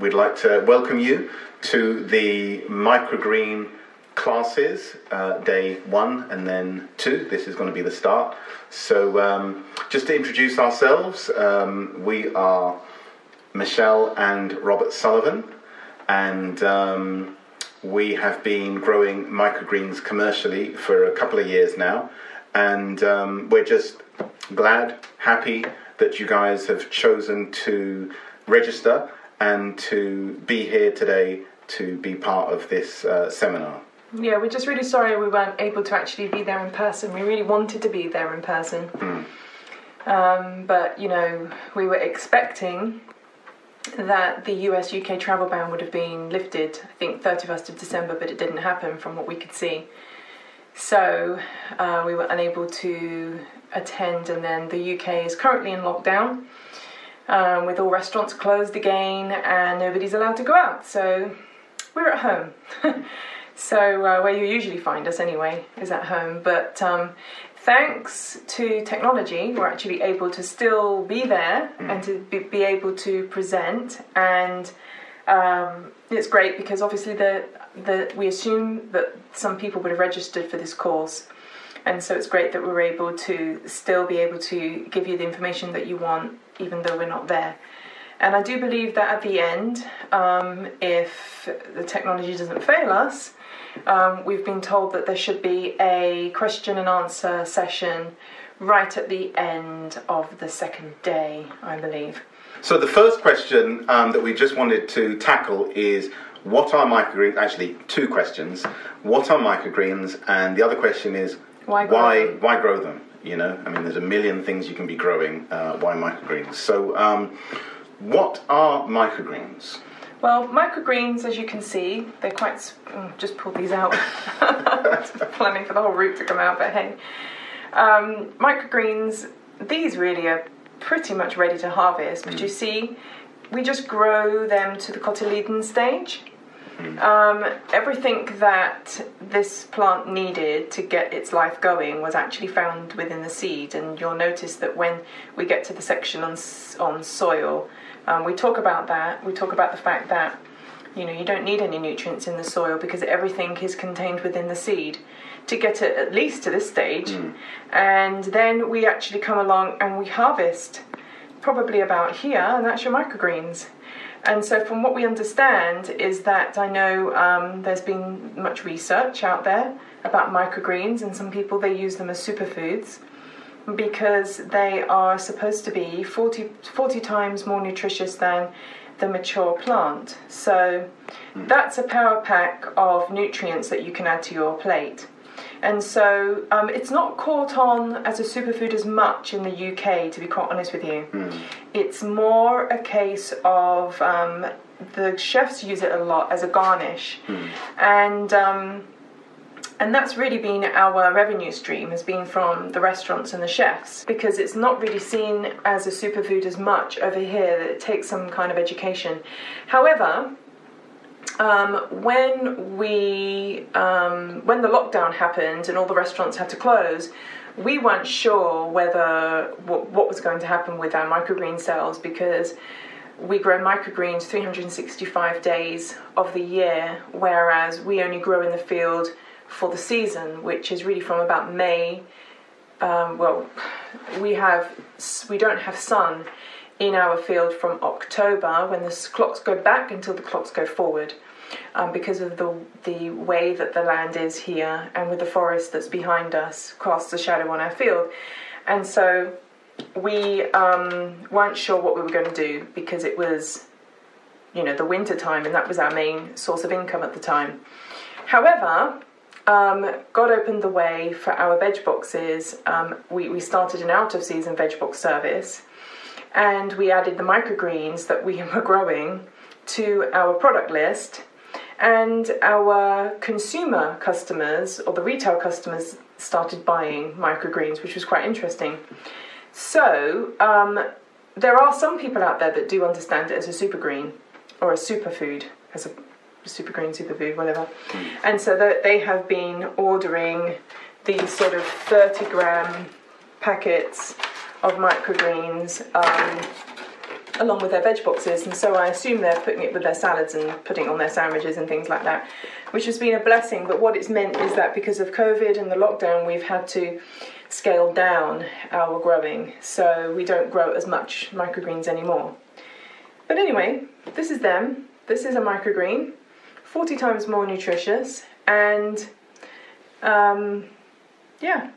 We'd like to welcome you to the microgreen classes, uh, day one and then two. This is going to be the start. So, um, just to introduce ourselves, um, we are Michelle and Robert Sullivan, and um, we have been growing microgreens commercially for a couple of years now, and um, we're just glad, happy that you guys have chosen to register and to be here today to be part of this uh, seminar. Yeah, we're just really sorry we weren't able to actually be there in person. We really wanted to be there in person. Um, but, you know, we were expecting that the US UK travel ban would have been lifted, I think 31st of December, but it didn't happen from what we could see. So uh, we were unable to attend, and then the UK is currently in lockdown. Um, with all restaurants closed again and nobody's allowed to go out. So we're at home. so uh, where you usually find us anyway is at home. But um, thanks to technology, we're actually able to still be there and to be, be able to present. And um, it's great because obviously the, the we assume that some people would have registered for this course. And so it's great that we're able to still be able to give you the information that you want, even though we're not there. And I do believe that at the end, um, if the technology doesn't fail us, um, we've been told that there should be a question and answer session right at the end of the second day, I believe. So, the first question um, that we just wanted to tackle is what are microgreens? Actually, two questions. What are microgreens? And the other question is Why grow why, them? why grow them? You know, I mean, there's a million things you can be growing. Uh, why microgreens? So, um, what are microgreens? Well, microgreens, as you can see, they're quite. s- mm, Just pulled these out. Planning for the whole root to come out, but hey. Um, microgreens, these really are pretty much ready to harvest, but you see, we just grow them to the cotyledon stage. Um, everything that this plant needed to get its life going was actually found within the seed, and you'll notice that when we get to the section on on soil, um, we talk about that. We talk about the fact that you know you don't need any nutrients in the soil because everything is contained within the seed to get it at least to this stage, and then we actually come along and we harvest probably about here, and that's your microgreens. And so, from what we understand, is that I know um, there's been much research out there about microgreens, and some people they use them as superfoods because they are supposed to be 40, 40 times more nutritious than the mature plant. So, that's a power pack of nutrients that you can add to your plate. And so um, it's not caught on as a superfood as much in the UK, to be quite honest with you. It's more a case of um, the chefs use it a lot as a garnish, and um, and that's really been our revenue stream has been from the restaurants and the chefs because it's not really seen as a superfood as much over here. That it takes some kind of education. However, um, when we um, when the lockdown happened and all the restaurants had to close, we weren't sure whether what, what was going to happen with our microgreen sales because we grow microgreens 365 days of the year, whereas we only grow in the field for the season, which is really from about May. Um, well, we have we don't have sun in our field from October when the clocks go back until the clocks go forward, um, because of the the way that the land is here and with the forest that's behind us casts a shadow on our field, and so we um, weren't sure what we were going to do because it was, you know, the winter time and that was our main source of income at the time. However, um, God opened the way for our veg boxes. Um, we, we started an out of season veg box service and we added the microgreens that we were growing to our product list. And our consumer customers or the retail customers started buying microgreens, which was quite interesting. So, um, there are some people out there that do understand it as a super green or a superfood, as a super green superfood, whatever. And so that they have been ordering these sort of 30 gram packets of microgreens um, along with their veg boxes, and so I assume they're putting it with their salads and putting on their sandwiches and things like that, which has been a blessing. But what it's meant is that because of COVID and the lockdown, we've had to scale down our growing, so we don't grow as much microgreens anymore. But anyway, this is them. This is a microgreen, 40 times more nutritious, and um, yeah,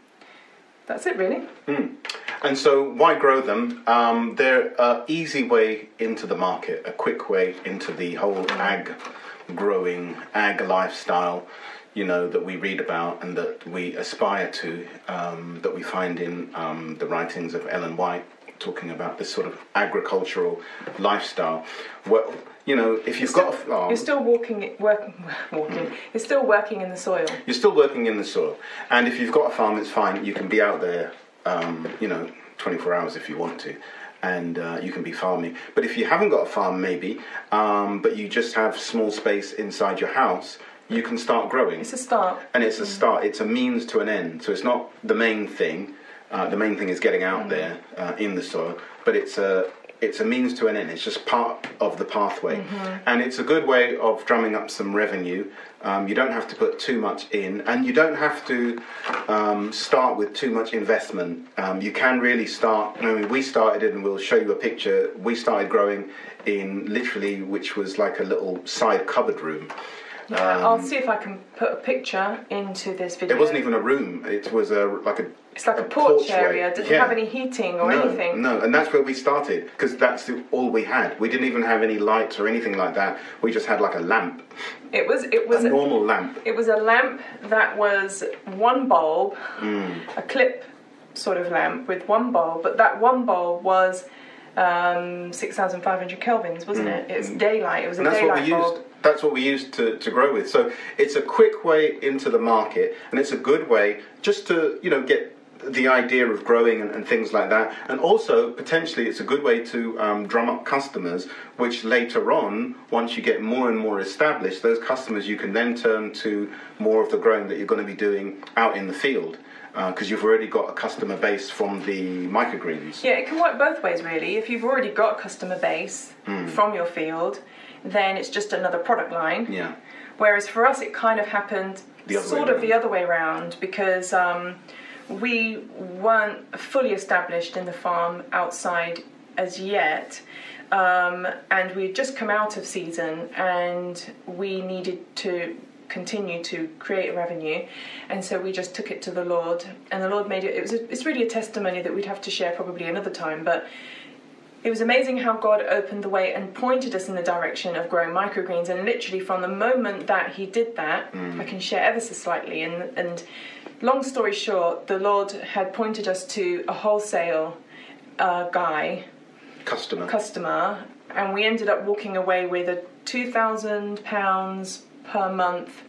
that's it really. And so, why grow them? Um, they're an easy way into the market, a quick way into the whole ag growing, ag lifestyle, you know, that we read about and that we aspire to, um, that we find in um, the writings of Ellen White, talking about this sort of agricultural lifestyle. Well, you know, if you've got a farm, You're still walking, working, walking. You're still working in the soil. you're still working in the soil. And if you've got a farm, it's fine. You can be out there, um, you know, 24 hours if you want to. And uh, you can be farming. But if you haven't got a farm, maybe, um, but you just have small space inside your house, you can start growing. It's a start. And it's a start, it's a means to an end. So it's not the main thing. Uh, the main thing is getting out there uh, in the soil, but it's a it's a means to an end. It's just part of the pathway, and it's a good way of drumming up some revenue. Um, you don't have to put too much in, and you don't have to um, start with too much investment. Um, you can really start. I mean, we started it, and we'll show you a picture. We started growing in literally, which was like a little side cupboard room. I'll see if I can put a picture into this video. It wasn't even a room. It was a like a. It's like a porch porchway. area. Yeah. have any heating or no, anything. No, and that's where we started because that's the, all we had. We didn't even have any lights or anything like that. We just had like a lamp, It was. It was. a normal lamp. It was a lamp that was one bulb, Mm. a clip sort of lamp with one bulb, but that one bulb was um, 6,500 kelvins, wasn't it? It's daylight, it was a Mm. And what daylight bulb. used. That's what we used to, to grow with. So it's a quick way into the market, and it's a good way just to you know get the idea of growing and, and things like that. And also potentially, it's a good way to um, drum up customers, which later on, once you get more and more established, those customers you can then turn to more of the growing that you're going to be doing out in the field. Because you've already got a customer base from the microgreens. Yeah, it can work both ways really. If you've already got a customer base Mm. from your field, then it's just another product line. Yeah. Whereas for us, it kind of happened sort of the other way around because um, we weren't fully established in the farm outside as yet. Um, and we had just come out of season and we needed to continue to create revenue and so we just took it to the lord and the lord made it it was a, it's really a testimony that we'd have to share probably another time but it was amazing how God opened the way and pointed us in the direction of growing microgreens. And literally, from the moment that He did that, I can share ever so slightly. And, and long story short, the Lord had pointed us to a wholesale uh, guy, Customer. customer, and we ended up walking away with a £2,000 per month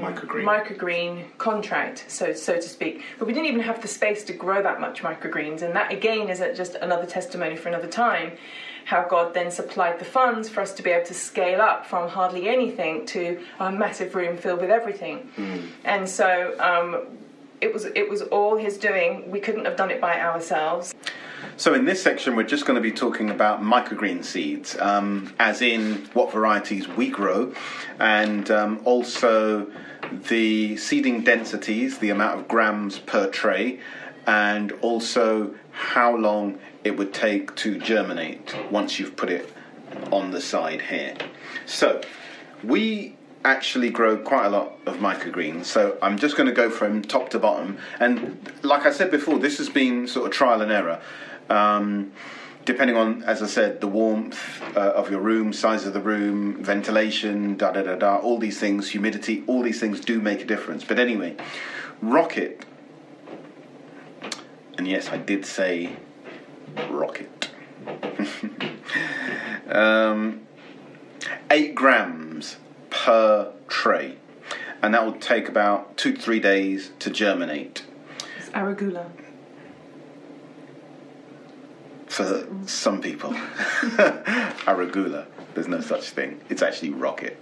microgreen. microgreen contract, so so to speak. But we didn't even have the space to grow that much microgreens, and that again is just another testimony for another time. How God then supplied the funds for us to be able to scale up from hardly anything to a massive room filled with everything. And so um, it was it was all His doing. We couldn't have done it by ourselves. So in this section, we're just going to be talking about microgreen seeds, um, as in what varieties we grow, and um, also the seeding densities, the amount of grams per tray, and also how long it would take to germinate once you've put it on the side here. So we actually grow quite a lot of microgreens so i'm just going to go from top to bottom and like i said before this has been sort of trial and error um, depending on as i said the warmth uh, of your room size of the room ventilation da da da da all these things humidity all these things do make a difference but anyway rocket and yes i did say rocket um, eight grams per tray, and that will take about two to three days to germinate. It's arugula. For some people, arugula. There's no such thing. It's actually rocket.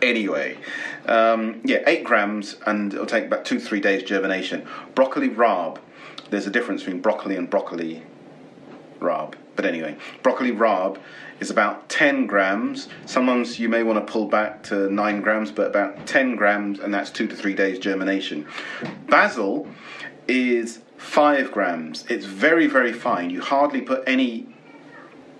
Anyway, um, yeah, eight grams, and it'll take about two to three days germination. Broccoli rabe. There's a difference between broccoli and broccoli rabe. But anyway, broccoli rabe is about 10 grams. Sometimes you may want to pull back to 9 grams, but about 10 grams, and that's two to three days germination. Basil is 5 grams. It's very, very fine. You hardly put any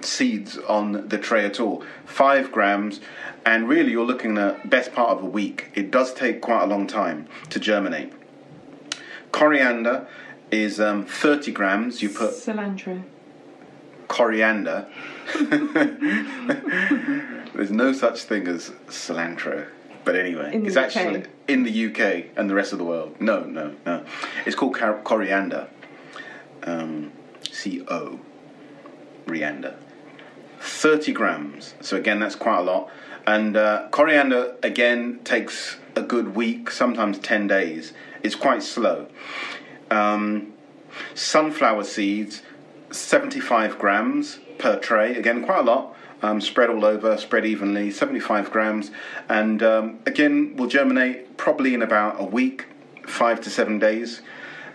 seeds on the tray at all. 5 grams, and really you're looking at best part of a week. It does take quite a long time to germinate. Coriander is um, 30 grams. You put Cilantro. coriander. There's no such thing as cilantro. But anyway, In it's UK. actually in the UK and the rest of the world. No, no, no. It's called coriander. Um, C O. Riander. 30 grams. So again, that's quite a lot. And uh, coriander, again, takes a good week, sometimes 10 days. It's quite slow. Um, sunflower seeds, 75 grams per tray. Again, quite a lot. Um, spread all over, spread evenly, 75 grams. And um, again, will germinate probably in about a week, five to seven days.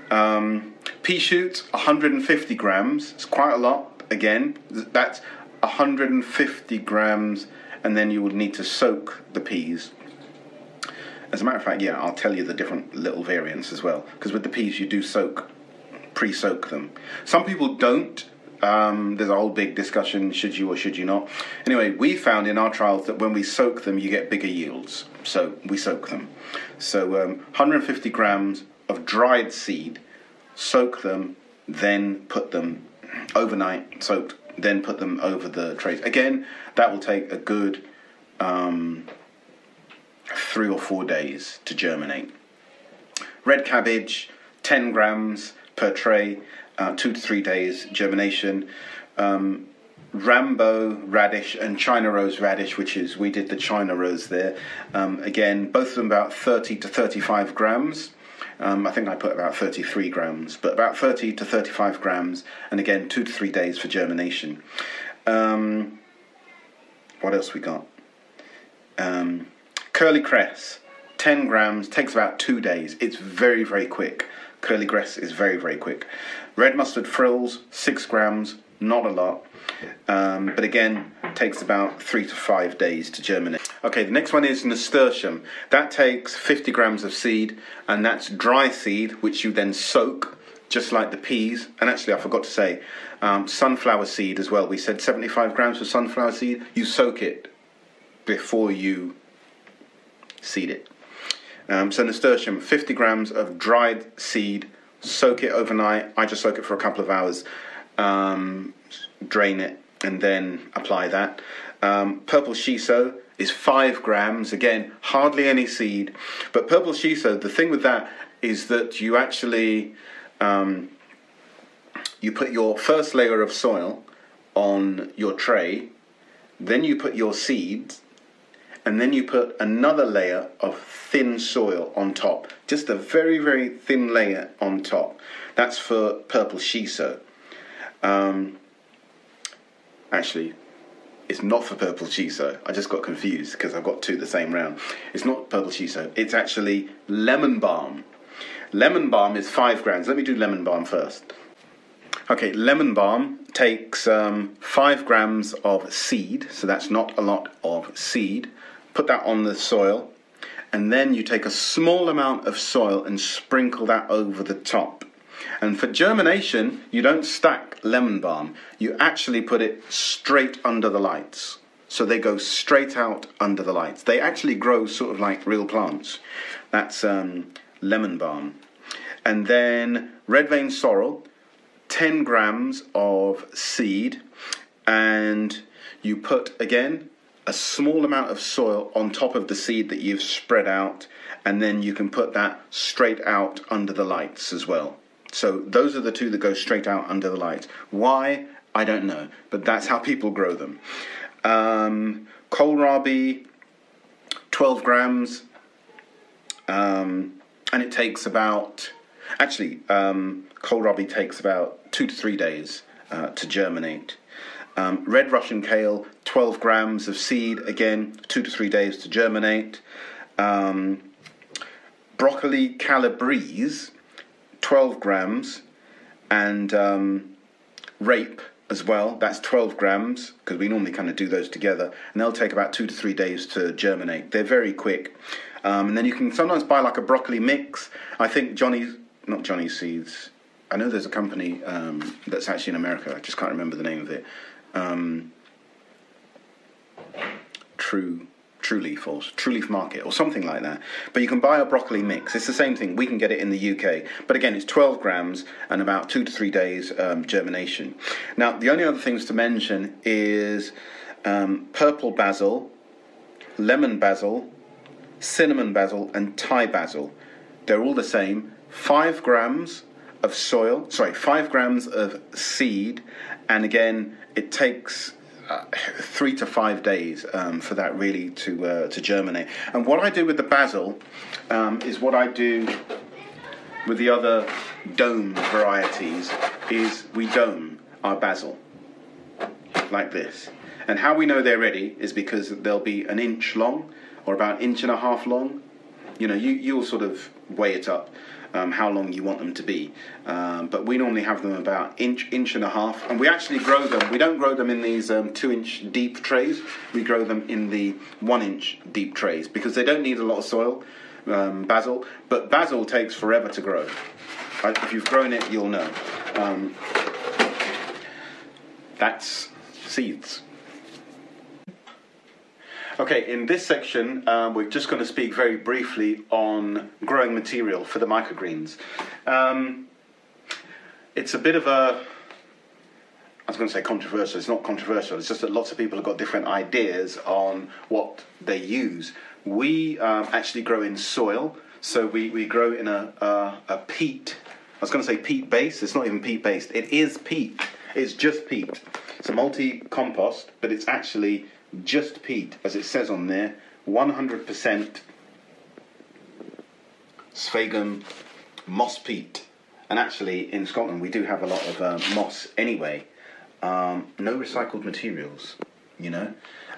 Um, pea shoots, 150 grams. It's quite a lot. Again, that's 150 grams, and then you would need to soak the peas. As a matter of fact, yeah, I'll tell you the different little variants as well. Because with the peas, you do soak, pre-soak them. Some people don't. Um, there's a whole big discussion: should you or should you not? Anyway, we found in our trials that when we soak them, you get bigger yields. So we soak them. So um, 150 grams of dried seed, soak them, then put them overnight soaked, then put them over the trays. Again, that will take a good um, three or four days to germinate. Red cabbage, 10 grams per tray, uh, two to three days germination. Um, Rambo radish and China rose radish, which is, we did the China rose there. Um, again, both of them about 30 to 35 grams. Um, I think I put about 33 grams, but about 30 to 35 grams, and again, two to three days for germination. Um, what else we got? Um, curly cress, 10 grams, takes about two days. It's very, very quick. Curly cress is very, very quick. Red mustard frills, 6 grams, not a lot. Um, but again, takes about three to five days to germinate. Okay, the next one is nasturtium. That takes 50 grams of seed, and that's dry seed, which you then soak, just like the peas. And actually, I forgot to say, um, sunflower seed as well. We said 75 grams for sunflower seed. You soak it before you seed it. Um, so nasturtium, 50 grams of dried seed. Soak it overnight. I just soak it for a couple of hours. Um, drain it and then apply that. Um, purple shiso is five grams. Again, hardly any seed. But purple shiso, the thing with that is that you actually um, you put your first layer of soil on your tray, then you put your seeds, and then you put another layer of thin soil on top. Just a very, very thin layer on top. That's for purple shiso. Um, actually, it's not for purple shiso. I just got confused because I've got two the same round. It's not purple shiso. It's actually lemon balm. Lemon balm is five grams. Let me do lemon balm first. Okay, lemon balm takes um, five grams of seed, so that's not a lot of seed. Put that on the soil, and then you take a small amount of soil and sprinkle that over the top. And for germination, you don't stack lemon balm, you actually put it straight under the lights. So they go straight out under the lights. They actually grow sort of like real plants. That's um, lemon balm. And then red vein sorrel, 10 grams of seed, and you put again a small amount of soil on top of the seed that you've spread out, and then you can put that straight out under the lights as well. So those are the two that go straight out under the lights. Why? I don't know, but that's how people grow them. Um, kohlrabi, 12 grams, um, and it takes about, actually, um, kohlrabi takes about two to three days uh, to germinate. Um, red Russian kale, 12 grams of seed, again, two to three days to germinate. Um, broccoli calabrese, 12 grams, and um, rape, as well. That's 12 grams because we normally kind of do those together, and they'll take about two to three days to germinate. They're very quick. Um, and then you can sometimes buy like a broccoli mix. I think Johnny's, not Johnny's Seeds. I know there's a company um, that's actually in America. I just can't remember the name of it. Um, True True Leaf or True Leaf Market or something like that. But you can buy a broccoli mix. It's the same thing. We can get it in the UK. But again, it's 12 grams and about two to three days um, germination. Now, the only other things to mention is um, purple basil, lemon basil, cinnamon basil, and Thai basil. They're all the same. Five grams of soil, sorry, five grams of seed, and again, it takes uh, three to five days um, for that really to uh, to germinate. And what I do with the basil um, is what I do with the other dome varieties is we dome our basil like this. And how we know they're ready is because they'll be an inch long or about an inch and a half long. You know, you, you'll sort of weigh it up um, how long you want them to be. Um, but we normally have them about inch, inch and a half, and we actually grow them. We don't grow them in these um, two-inch deep trays. We grow them in the one-inch deep trays because they don't need a lot of soil. Um, basil, but basil takes forever to grow. Right? If you've grown it, you'll know. Um, that's seeds. Okay, in this section, um, we're just going to speak very briefly on growing material for the microgreens. Um, it's a bit of a, I was going to say controversial, it's not controversial, it's just that lots of people have got different ideas on what they use. We um, actually grow in soil, so we, we grow in a, a, a peat, I was going to say peat based, it's not even peat based, it is peat, it's just peat. It's a multi compost, but it's actually just peat, as it says on there, 100% Sphagnum moss peat. And actually, in Scotland, we do have a lot of uh, moss anyway. Um, no recycled materials, you know.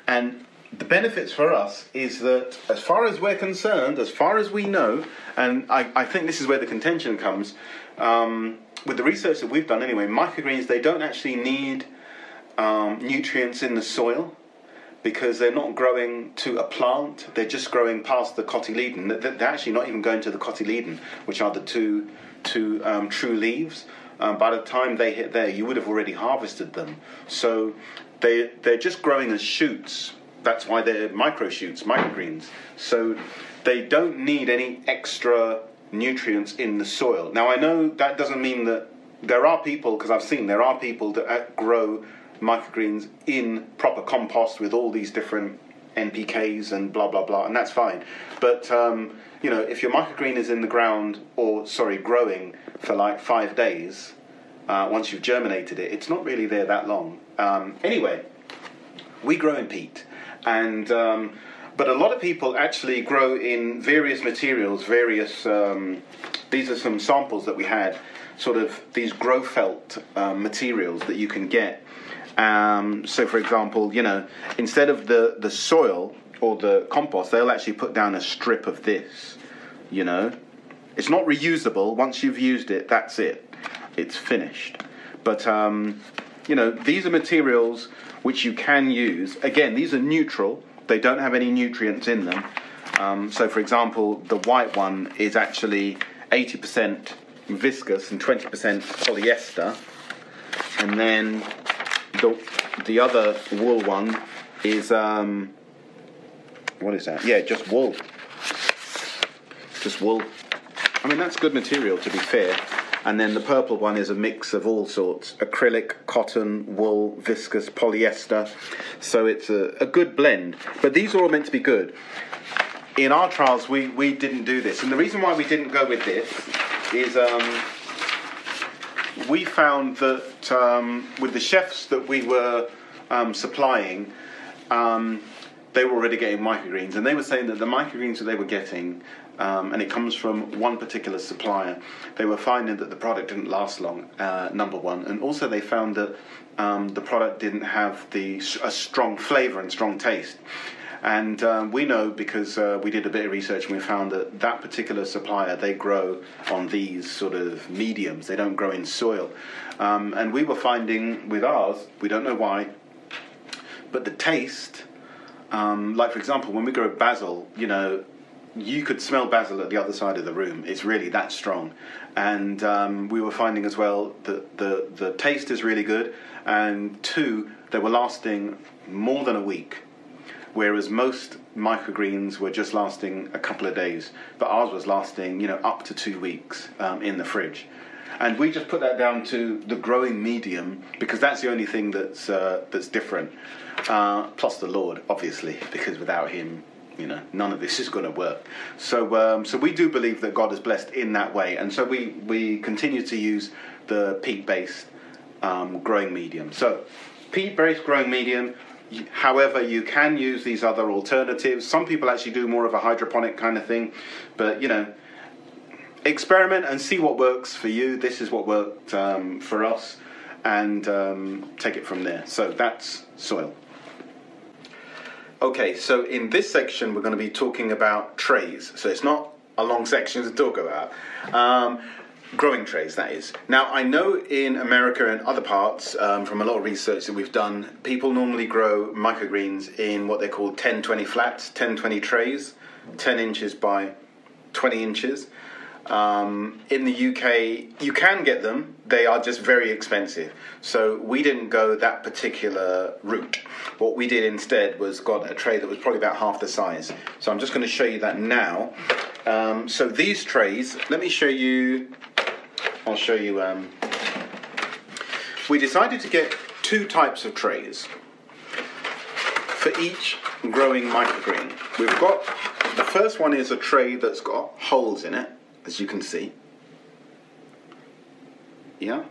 And the benefits for us is that, as far as we're concerned, as far as we know, and I, I think this is where the contention comes, um, with the research that we've done anyway, microgreens, they don't actually need um, nutrients in the soil because they're not growing to a plant, they're just growing past the cotyledon. They're actually not even going to the cotyledon, which are the two, two um, true leaves. Um, by the time they hit there, you would have already harvested them. So they, they're just growing as shoots. That's why they're micro shoots, microgreens. So they don't need any extra nutrients in the soil. Now, I know that doesn't mean that there are people, because I've seen there are people that uh, grow microgreens in proper compost with all these different NPKs and blah blah blah, and that's fine. But um, you know, if your microgreen is in the ground or sorry, growing for like five days, uh, once you've germinated it, it's not really there that long. Um, anyway, we grow in peat, and um, but a lot of people actually grow in various materials, various. Um, these are some samples that we had, sort of these grow felt um, materials that you can get um, so, for example, you know, instead of the, the soil or the compost, they'll actually put down a strip of this. You know, it's not reusable. Once you've used it, that's it. It's finished. But um, you know, these are materials which you can use. Again, these are neutral. They don't have any nutrients in them. Um, so, for example, the white one is actually 80% viscose and 20% polyester. And then the the other wool one is um, what is that? Yeah, just wool. Just wool. I mean, that's good material to be fair. And then the purple one is a mix of all sorts acrylic, cotton, wool, viscose, polyester. So it's a, a good blend. But these are all meant to be good. In our trials, we, we didn't do this. And the reason why we didn't go with this is um, we found that um, with the chefs that we were um, supplying, um, they were already getting microgreens, and they were saying that the microgreens that they were getting, um, and it comes from one particular supplier, they were finding that the product didn't last long. Uh, number one, and also they found that um, the product didn't have the a strong flavour and strong taste. And um, we know because uh, we did a bit of research and we found that that particular supplier, they grow on these sort of mediums. They don't grow in soil. Um, and we were finding with ours, we don't know why, but the taste, um, like for example, when we grow basil, you know, you could smell basil at the other side of the room. It's really that strong. And um, we were finding as well that the, the taste is really good. And two, they were lasting more than a week. Whereas most microgreens were just lasting a couple of days, but ours was lasting, you know, up to two weeks um, in the fridge. And we just put that down to the growing medium because that's the only thing that's uh, that's different. Uh, plus the Lord, obviously, because without Him, you know, none of this is going to work. So, um, so we do believe that God is blessed in that way, and so we we continue to use the peat-based um, growing medium. So, peat-based growing medium. However, you can use these other alternatives. Some people actually do more of a hydroponic kind of thing, but you know, experiment and see what works for you. This is what worked um, for us, and um, take it from there. So that's soil. Okay, so in this section, we're going to be talking about trays. So it's not a long section to talk about. Um, growing trays, that is. Now, I know in America and other parts, um, from a lot of research that we've done, people normally grow microgreens in what they call 10 20 flats, 10 20 trays, 10 inches by 20 inches. Um, in the UK, you can get them, they are just very expensive. So we didn't go that particular route. What we did instead was got a tray that was probably about half the size. So I'm just going to show you that now. Um, so these trays, let me show you, I'll show you. Um, we decided to get two types of trays for each growing microgreen. We've got, the first one is a tray that's got holes in it as you can see. Yeah?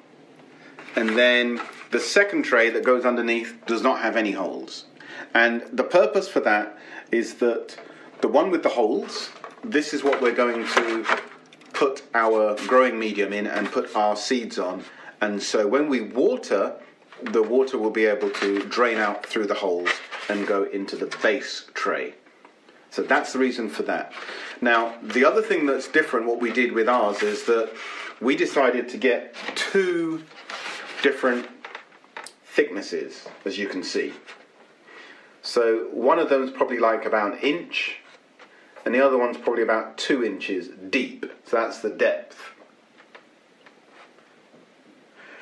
And then the second tray that goes underneath does not have any holes. And the purpose for that is that the one with the holes, this is what we're going to put our growing medium in and put our seeds on. And so when we water, the water will be able to drain out through the holes and go into the base tray. So that's the reason for that. Now, the other thing that's different, what we did with ours, is that we decided to get two different thicknesses, as you can see. So one of them is probably like about an inch, and the other one's probably about two inches deep. So that's the depth.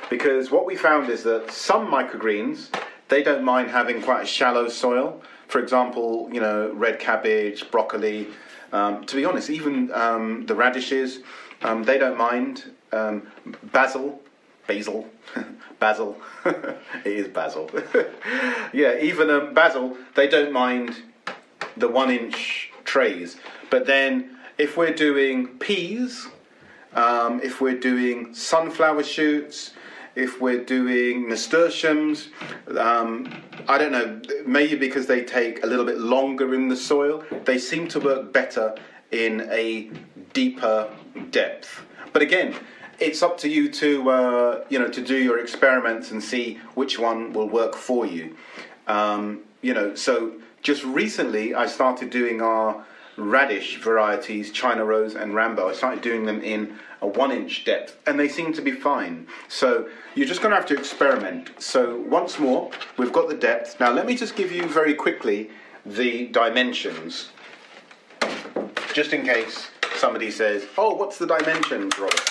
Because what we found is that some microgreens, they don't mind having quite a shallow soil. For example, you know, red cabbage, broccoli, um, to be honest, even um, the radishes, um, they don't mind. Um, basil, basil, basil, it is basil. yeah, even um, basil, they don't mind the one inch trays. But then if we're doing peas, um, if we're doing sunflower shoots, if we're doing nasturtiums, um, I don't know, maybe because they take a little bit longer in the soil, they seem to work better in a deeper depth. But again, it's up to you to uh, you know to do your experiments and see which one will work for you. Um, you know, so just recently I started doing our radish varieties, China Rose and Rambo. I started doing them in a one inch depth and they seem to be fine. So you're just going to have to experiment. So once more, we've got the depth. Now let me just give you very quickly the dimensions, just in case somebody says, oh, what's the dimensions, Robert?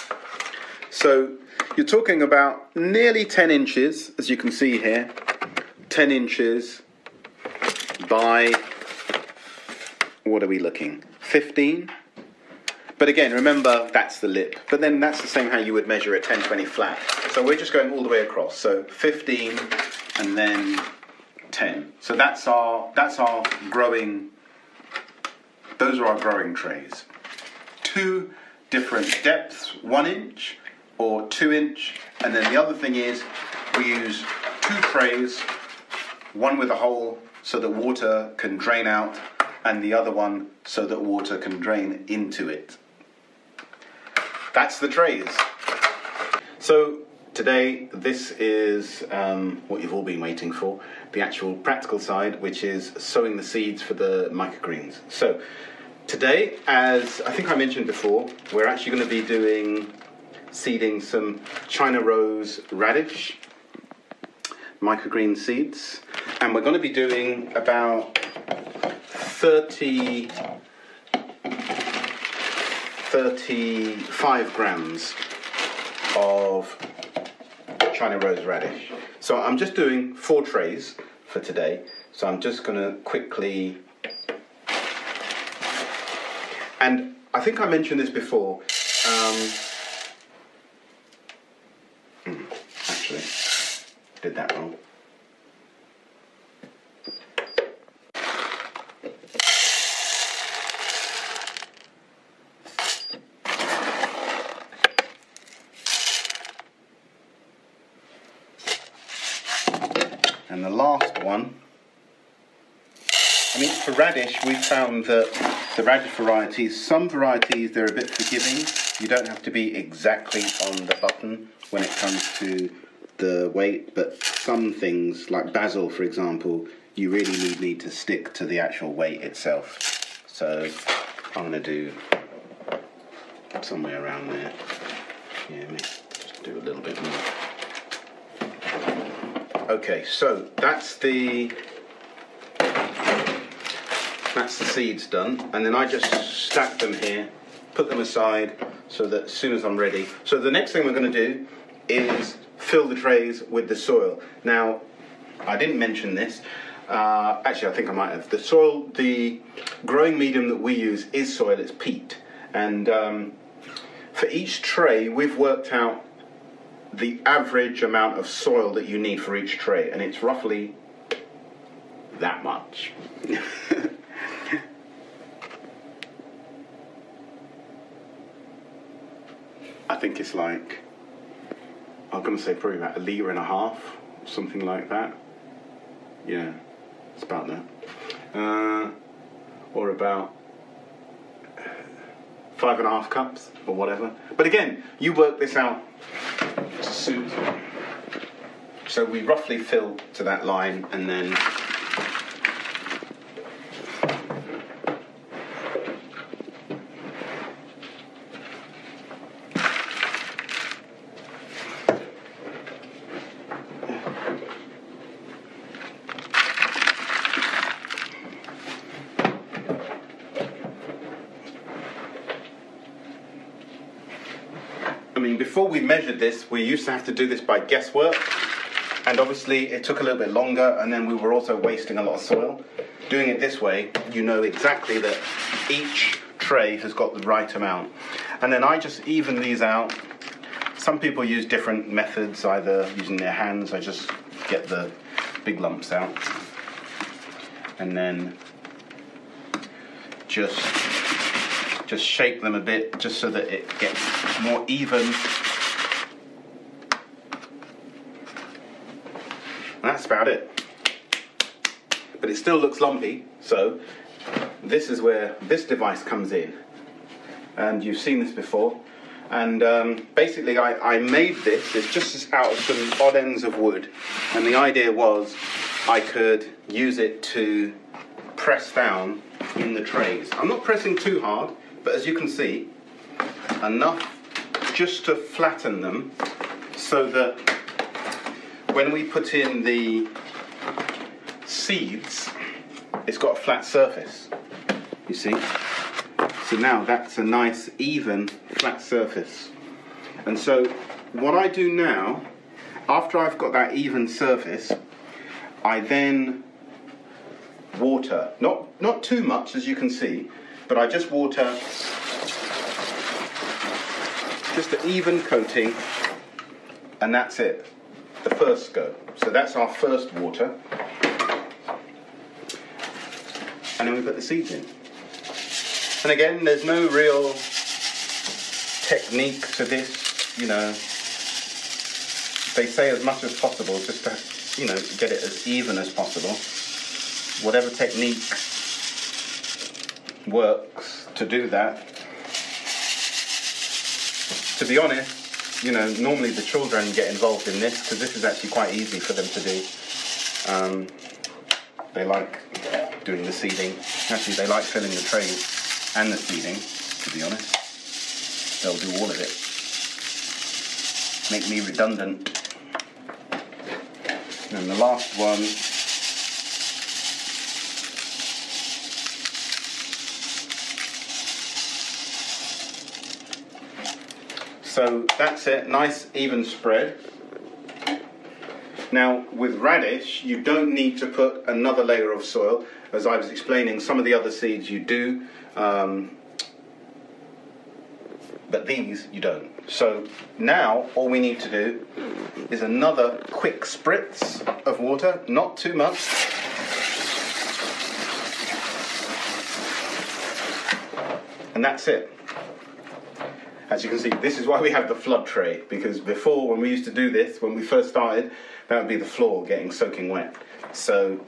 So you're talking about nearly 10 inches, as you can see here, 10 inches by, what are we looking, 15? But again, remember that's the lip. But then that's the same how you would measure a 1020 flat. So we're just going all the way across. So 15 and then 10. So that's our that's our growing those are our growing trays. Two different depths, one inch or two inch, and then the other thing is we use two trays, one with a hole so that water can drain out, and the other one so that water can drain into it. That's the trays. So today this is um, what you've all been waiting for the actual practical side, which is sowing the seeds for the microgreens. So, today, as I think I mentioned before, we're actually going to be doing seeding some China Rose radish microgreen seeds, and we're going to be doing about 30 35 grams of China Rose radish. So I'm just doing four trays for today. So I'm just going to quickly. And I think I mentioned this before. Um, hmm, actually, did that wrong. And the last one, I mean, for radish, we've found that the radish varieties, some varieties, they're a bit forgiving. You don't have to be exactly on the button when it comes to the weight, but some things, like basil, for example, you really need, need to stick to the actual weight itself. So I'm going to do somewhere around there. Yeah, just do a little bit more. Okay, so that's the that's the seeds done, and then I just stack them here, put them aside, so that as soon as I'm ready. So the next thing we're going to do is fill the trays with the soil. Now, I didn't mention this. Uh, actually, I think I might have. The soil, the growing medium that we use is soil. It's peat, and um, for each tray, we've worked out the average amount of soil that you need for each tray, and it's roughly that much. I think it's like, I'm going to say probably about a litre and a half, something like that. Yeah, it's about that. Uh, or about five and a half cups, or whatever. But again, you work this out to suit. So we roughly fill to that line and then I mean, before we we used to have to do this by guesswork, and obviously it took a little bit longer, and then we were also wasting a lot of soil. Doing it this way, you know exactly that each tray has got the right amount. And then I just even these out. Some people use different methods, either using their hands, I just get the big lumps out. And then just just shape them a bit just so that it gets more even. And that's about it. But it still looks lumpy, so this is where this device comes in. And you've seen this before. And um, basically, I, I made this, it's just out of some odd ends of wood. And the idea was I could use it to press down in the trays. I'm not pressing too hard, but as you can see, enough just to flatten them so that when we put in the seeds, it's got a flat surface. You see? So now that's a nice, even, flat surface. And so what I do now, after I've got that even surface, I then water. Not, not too much, as you can see, but I just water just an even coating, and that's it. The first go. So that's our first water. And then we put the seeds in. And again, there's no real technique to this, you know. They say as much as possible just to, you know, get it as even as possible. Whatever technique works to do that. To be honest, you know, normally the children get involved in this because this is actually quite easy for them to do. Um, they like doing the seeding. Actually, they like filling the trays and the seeding, to be honest. They'll do all of it. Make me redundant. And the last one So that's it, nice even spread. Now with radish, you don't need to put another layer of soil. As I was explaining, some of the other seeds you do, um, but these you don't. So now all we need to do is another quick spritz of water, not too much. And that's it. As you can see, this is why we have the flood tray, because before, when we used to do this, when we first started, that would be the floor getting soaking wet. So,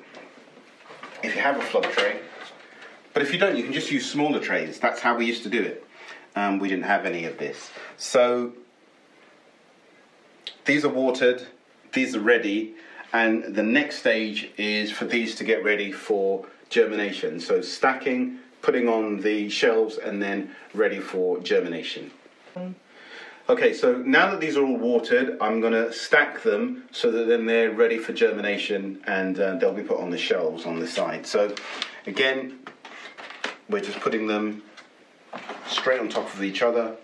if you have a flood tray, but if you don't, you can just use smaller trays. That's how we used to do it. Um, we didn't have any of this. So, these are watered, these are ready, and the next stage is for these to get ready for germination. So, stacking, putting on the shelves, and then ready for germination. Okay, so now that these are all watered, I'm going to stack them so that then they're ready for germination and uh, they'll be put on the shelves on the side. So again, we're just putting them straight on top of each other.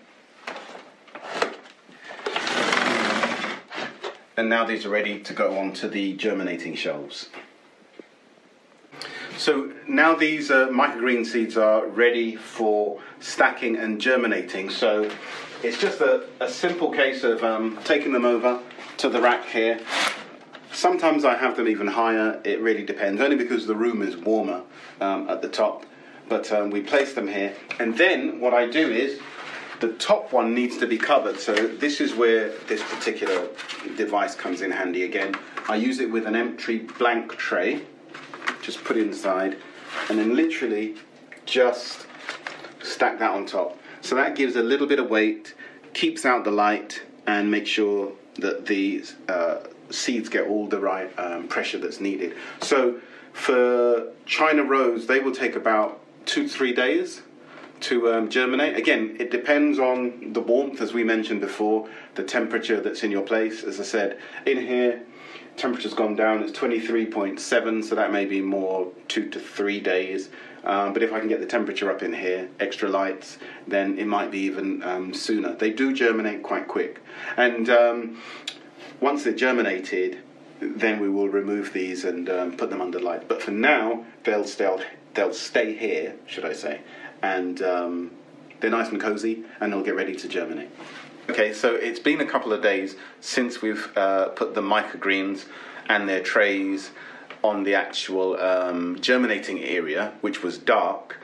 And now these are ready to go onto the germinating shelves. So now these uh, microgreen seeds are ready for stacking and germinating. So it's just a, a simple case of um, taking them over to the rack here. Sometimes I have them even higher, it really depends, only because the room is warmer um, at the top. But um, we place them here. And then what I do is the top one needs to be covered. So this is where this particular device comes in handy again. I use it with an empty blank tray just put inside, and then literally just stack that on top. So that gives a little bit of weight, keeps out the light, and makes sure that the uh, seeds get all the right um, pressure that's needed. So for China Rose, they will take about two, three days to um, germinate. Again, it depends on the warmth, as we mentioned before, the temperature that's in your place. As I said, in here, temperature's gone down. It's 23.7, so that may be more two to three days. Um, but if I can get the temperature up in here, extra lights, then it might be even um, sooner. They do germinate quite quick. And um, once they're germinated, then we will remove these and um, put them under light. But for now, they'll stay, they'll stay here, should I say, and um, they're nice and cozy, and they'll get ready to germinate. Okay, so it's been a couple of days since we've uh, put the microgreens and their trays on the actual um, germinating area, which was dark.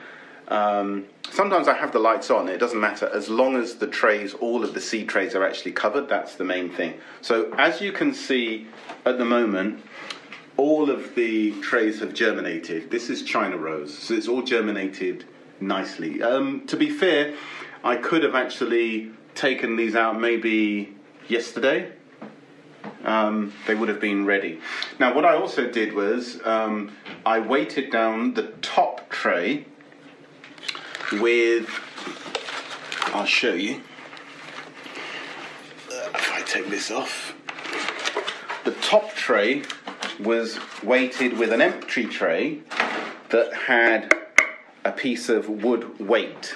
Um, sometimes I have the lights on, it doesn't matter, as long as the trays, all of the seed trays are actually covered, that's the main thing. So, as you can see at the moment, all of the trays have germinated. This is China Rose, so it's all germinated nicely. Um, to be fair, I could have actually taken these out maybe yesterday, um, they would have been ready. Now, what I also did was um, I weighted down the top tray with, I'll show you. Uh, if I take this off, the top tray was weighted with an empty tray that had a piece of wood weight.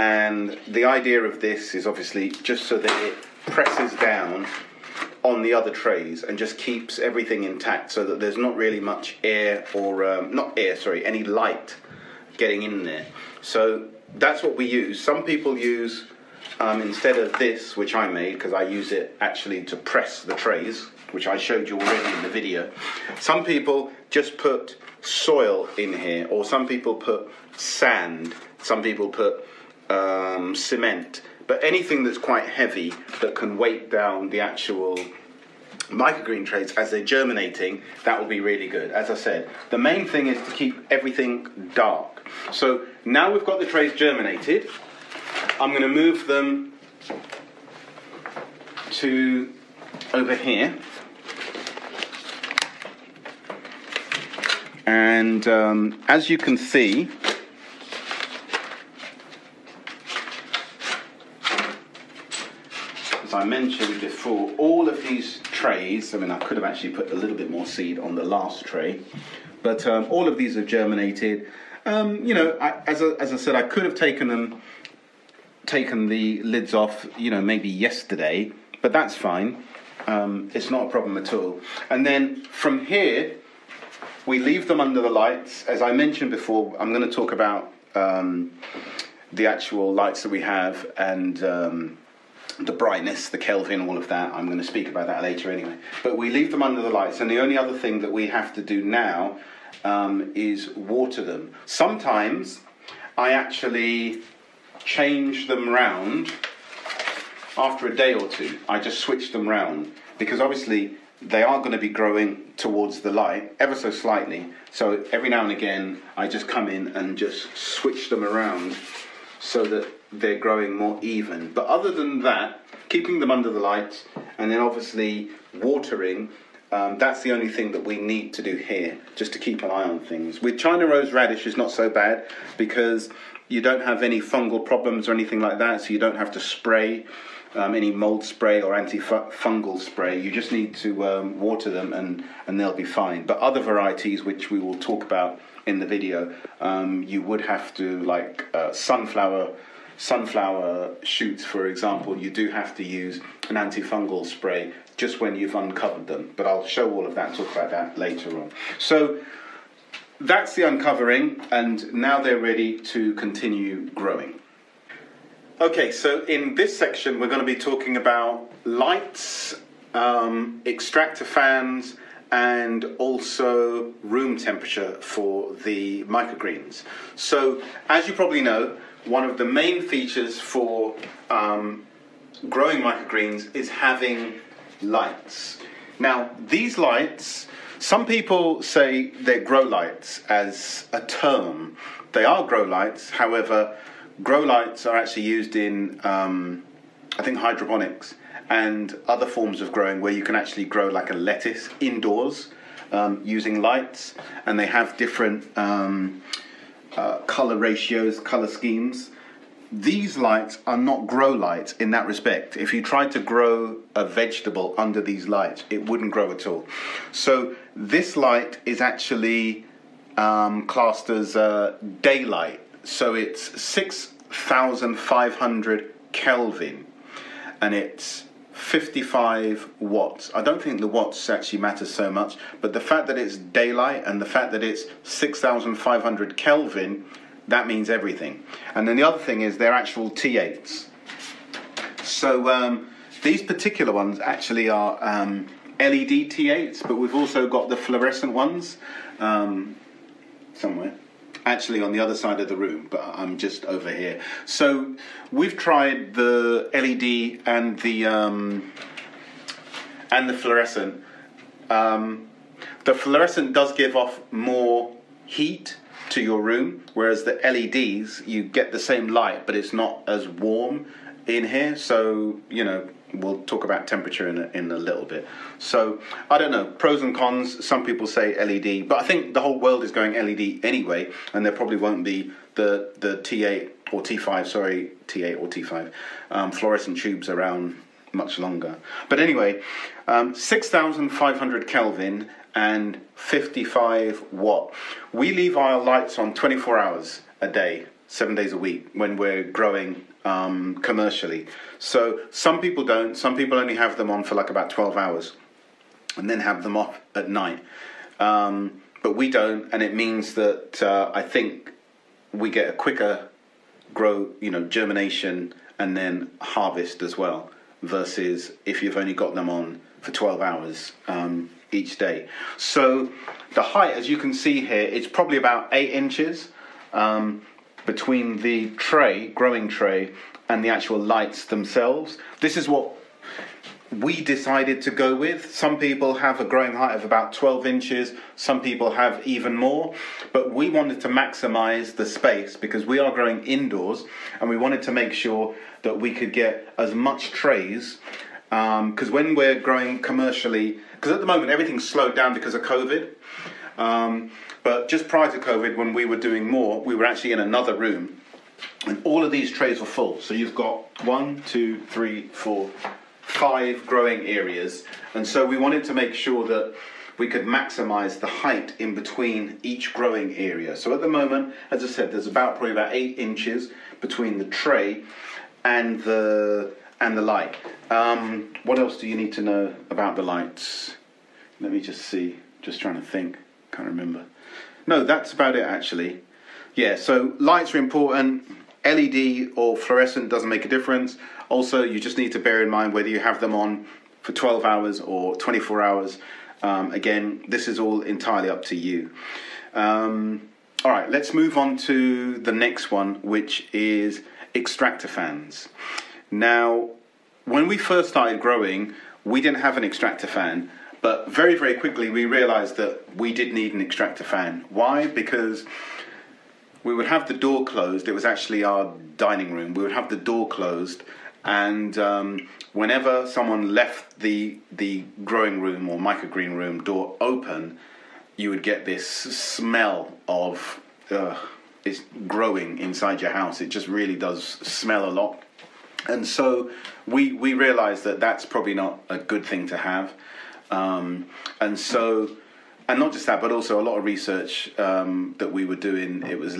And the idea of this is obviously just so that it presses down on the other trays and just keeps everything intact so that there's not really much air or, um, not air, sorry, any light getting in there. So that's what we use. Some people use, um, instead of this, which I made, because I use it actually to press the trays, which I showed you already in the video, some people just put soil in here, or some people put sand, some people put um, cement, but anything that's quite heavy that can weight down the actual microgreen trays as they're germinating, that will be really good. As I said, the main thing is to keep everything dark. So now we've got the trays germinated, I'm going to move them to over here. And um, as you can see, as I mentioned before, all of these trays, I mean, I could have actually put a little bit more seed on the last tray, but um, all of these have germinated. Um, you know, I, as, I, as I said, I could have taken them, taken the lids off, you know, maybe yesterday, but that's fine. Um, it's not a problem at all. And then from here, we leave them under the lights. As I mentioned before, I'm going to talk about um, the actual lights that we have and um, the brightness, the Kelvin, all of that. I'm going to speak about that later anyway. But we leave them under the lights, and the only other thing that we have to do now um, is water them. Sometimes I actually change them round after a day or two. I just switch them round because obviously they are going to be growing towards the light ever so slightly. So every now and again, I just come in and just switch them around so that they're growing more even. But other than that, keeping them under the light and then obviously watering. Um, that's the only thing that we need to do here, just to keep an eye on things. With China rose radish, is not so bad because you don't have any fungal problems or anything like that, so you don't have to spray um, any mold spray or antifungal spray. You just need to um, water them and, and they'll be fine. But other varieties, which we will talk about in the video, um, you would have to, like uh, sunflower sunflower shoots, for example, you do have to use an antifungal spray just when you've uncovered them. But I'll show all of that, talk about that later on. So that's the uncovering, and now they're ready to continue growing. Okay, so in this section, we're going to be talking about lights, um, extractor fans, and also room temperature for the microgreens. So, as you probably know, one of the main features for um, growing microgreens is having lights. Now, these lights, some people say they're grow lights as a term. They are grow lights, however, grow lights are actually used in, um, I think, hydroponics and other forms of growing where you can actually grow like a lettuce indoors um, using lights, and they have different um, uh, color ratios, color schemes. These lights are not grow lights in that respect. If you tried to grow a vegetable under these lights, it wouldn't grow at all. So, this light is actually um, classed as uh, daylight so it's 6,500 Kelvin and it's 55 watts. I don't think the watts actually matter so much, but the fact that it's daylight and the fact that it's 6,500 Kelvin, that means everything. And then the other thing is they're actual T8s. So um, these particular ones actually are um, LED T8s, but we've also got the fluorescent ones um, somewhere actually on the other side of the room, but I'm just over here. So we've tried the LED and the um, and the fluorescent. Um, the fluorescent does give off more heat to your room, whereas the LEDs you get the same light, but it's not as warm in here. So you know we'll talk about temperature in a, in a little bit. So I don't know pros and cons. Some people say LED, but I think the whole world is going LED anyway, and there probably won't be the the T8 or T5, sorry, T8 or T5 um, fluorescent tubes around much longer. But anyway, um, 6,500 Kelvin and 55 watt. We leave our lights on 24 hours a day, seven days a week when we're growing um, commercially. So some people don't. Some people only have them on for like about 12 hours and then have them off at night. Um, but we don't, and it means that uh, I think we get a quicker grow, you know, germination and then harvest as well, versus if you've only got them on for 12 hours um, each day. So the height, as you can see here, it's probably about eight inches. Um, between the tray, growing tray, and the actual lights themselves. This is what we decided to go with. Some people have a growing height of about 12 inches, some people have even more, but we wanted to maximize the space because we are growing indoors and we wanted to make sure that we could get as much trays because when we're growing commercially, because at the moment everything's slowed down because of COVID. Um, but just prior to COVID, when we were doing more, we were actually in another room, and all of these trays were full. So you've got one, two, three, four, five growing areas, and so we wanted to make sure that we could maximize the height in between each growing area. So at the moment, as I said, there's about probably about eight inches between the tray and the and the light. Um, what else do you need to know about the lights? Let me just see. Just trying to think. Can't remember. No, that's about it actually. Yeah, so lights are important. LED or fluorescent doesn't make a difference. Also, you just need to bear in mind whether you have them on for 12 hours or 24 hours. Um, again, this is all entirely up to you. Um, all right, let's move on to the next one, which is extractor fans. Now, when we first started growing, we didn't have an extractor fan, but very, very quickly we realized that we did need an extractor fan. Why? Because we would have the door closed. It was actually our dining room. We would have the door closed, and um, whenever someone left the the growing room or microgreen room door open, you would get this smell of uh, it's growing inside your house. It just really does smell a lot, and so we we realised that that's probably not a good thing to have, um, and so. And not just that, but also a lot of research um, that we were doing. It was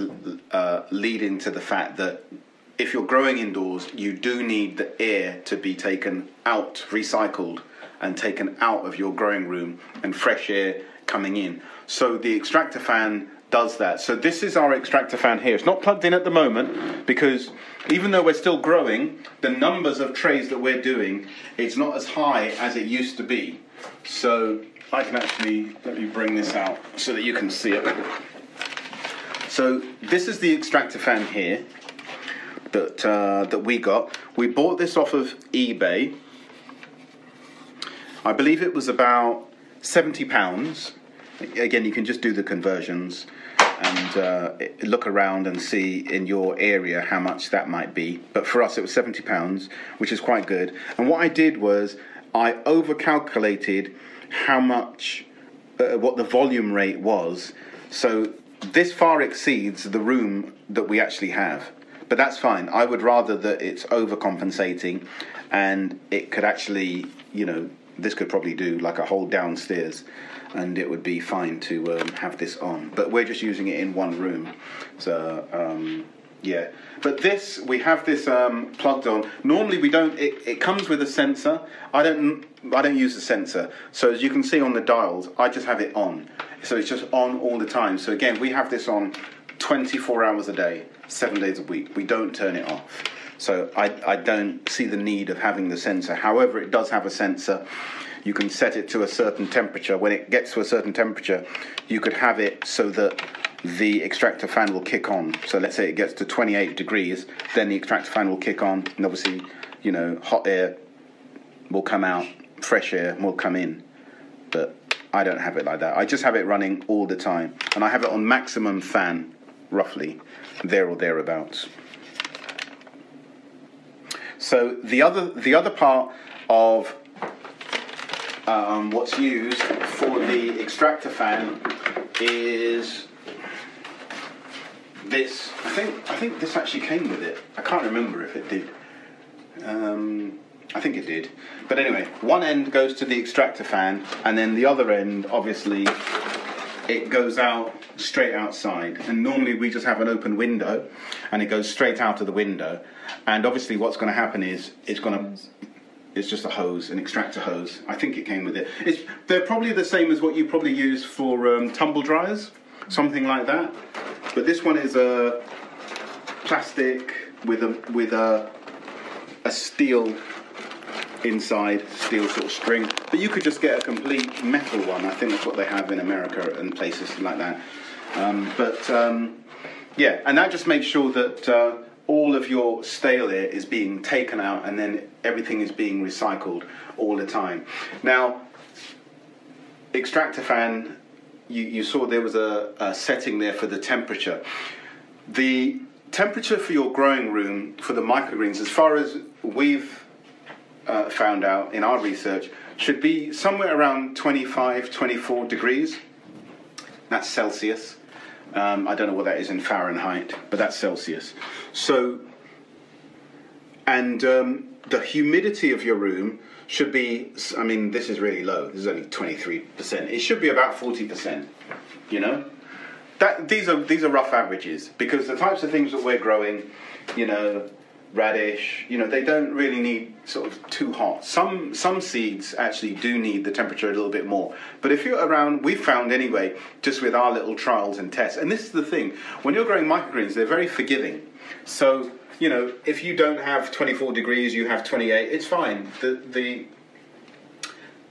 uh, leading to the fact that if you're growing indoors, you do need the air to be taken out, recycled, and taken out of your growing room, and fresh air coming in. So the extractor fan does that. So this is our extractor fan here. It's not plugged in at the moment because even though we're still growing, the numbers of trays that we're doing, it's not as high as it used to be. So I can actually, let me bring this out so that you can see it. So this is the extractor fan here that uh, that we got. We bought this off of eBay. I believe it was about seventy pounds. Again, you can just do the conversions and uh, look around and see in your area how much that might be. But for us, it was seventy pounds, which is quite good. And what I did was I overcalculated how much, uh, what the volume rate was. So this far exceeds the room that we actually have but that's fine. I would rather that it's overcompensating, and it could actually, you know, this could probably do like a whole downstairs, and it would be fine to um, have this on. But we're just using it in one room, so um, yeah. But this, we have this um, plugged on. Normally we don't. It, it comes with a sensor. I don't. I don't use the sensor. So as you can see on the dials, I just have it on. So it's just on all the time. So again, we have this on 24 hours a day seven days a week. We don't turn it off. So I, I don't see the need of having the sensor. However, it does have a sensor. You can set it to a certain temperature. When it gets to a certain temperature, you could have it so that the extractor fan will kick on. So let's say it gets to 28 degrees, then the extractor fan will kick on, and obviously, you know, hot air will come out, fresh air will come in. But I don't have it like that. I just have it running all the time, and I have it on maximum fan, roughly there or thereabouts. So the other the other part of um, what's used for the extractor fan is this. I think I think this actually came with it. I can't remember if it did. Um, I think it did. But anyway, one end goes to the extractor fan, and then the other end, obviously, it goes out straight outside. And normally we just have an open window and it goes straight out of the window. And obviously, what's going to happen is it's going to. It's just a hose, an extractor hose. I think it came with it. It's, they're probably the same as what you probably use for um, tumble dryers, something like that. But this one is a plastic with a with a a steel inside steel sort of string. But you could just get a complete metal one. I think that's what they have in America and places like that. Um, but um, yeah, and that just makes sure that uh, all of your stale air is being taken out and then everything is being recycled all the time. Now, extractor fan, you, you saw there was a, a setting there for the temperature. The temperature for your growing room for the microgreens, as far as we've uh, found out in our research should be somewhere around 25, 24 degrees. That's Celsius. Um, I don't know what that is in Fahrenheit, but that's Celsius. So, and um, the humidity of your room should be, I mean, this is really low. This is only 23%. It should be about 40%, you know? That, these are these are rough averages because the types of things that we're growing, you know, radish, you know, they don't really need sort of too hot. Some some seeds actually do need the temperature a little bit more. But if you're around, we've found anyway, just with our little trials and tests. And this is the thing: when you're growing microgreens, they're very forgiving. So you know, if you don't have 24 degrees, you have 28. It's fine. The the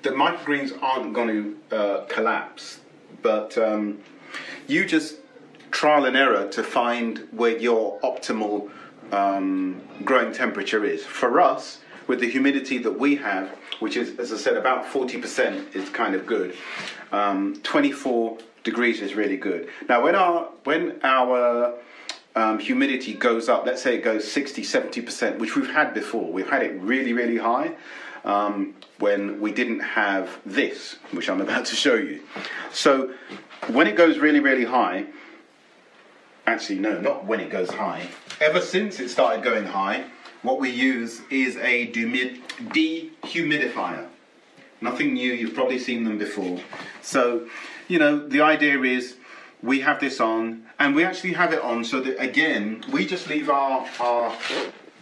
the microgreens aren't going to uh, collapse, but um, you just trial and error to find where your optimal um, growing temperature is. For us, with the humidity that we have, which is, as I said, about 40% is kind of good. Um, 24 degrees is really good. Now, when our when our um, humidity goes up, let's say it goes 60, 70%, which we've had before, we've had it really, really high um, when we didn't have this, which I'm about to show you. So, when it goes really, really high, actually, no, not when it goes high, ever since it started going high, what we use is a dehumidifier. Nothing new, you've probably seen them before. So, you know, the idea is we have this on, and we actually have it on so that, again, we just leave our, our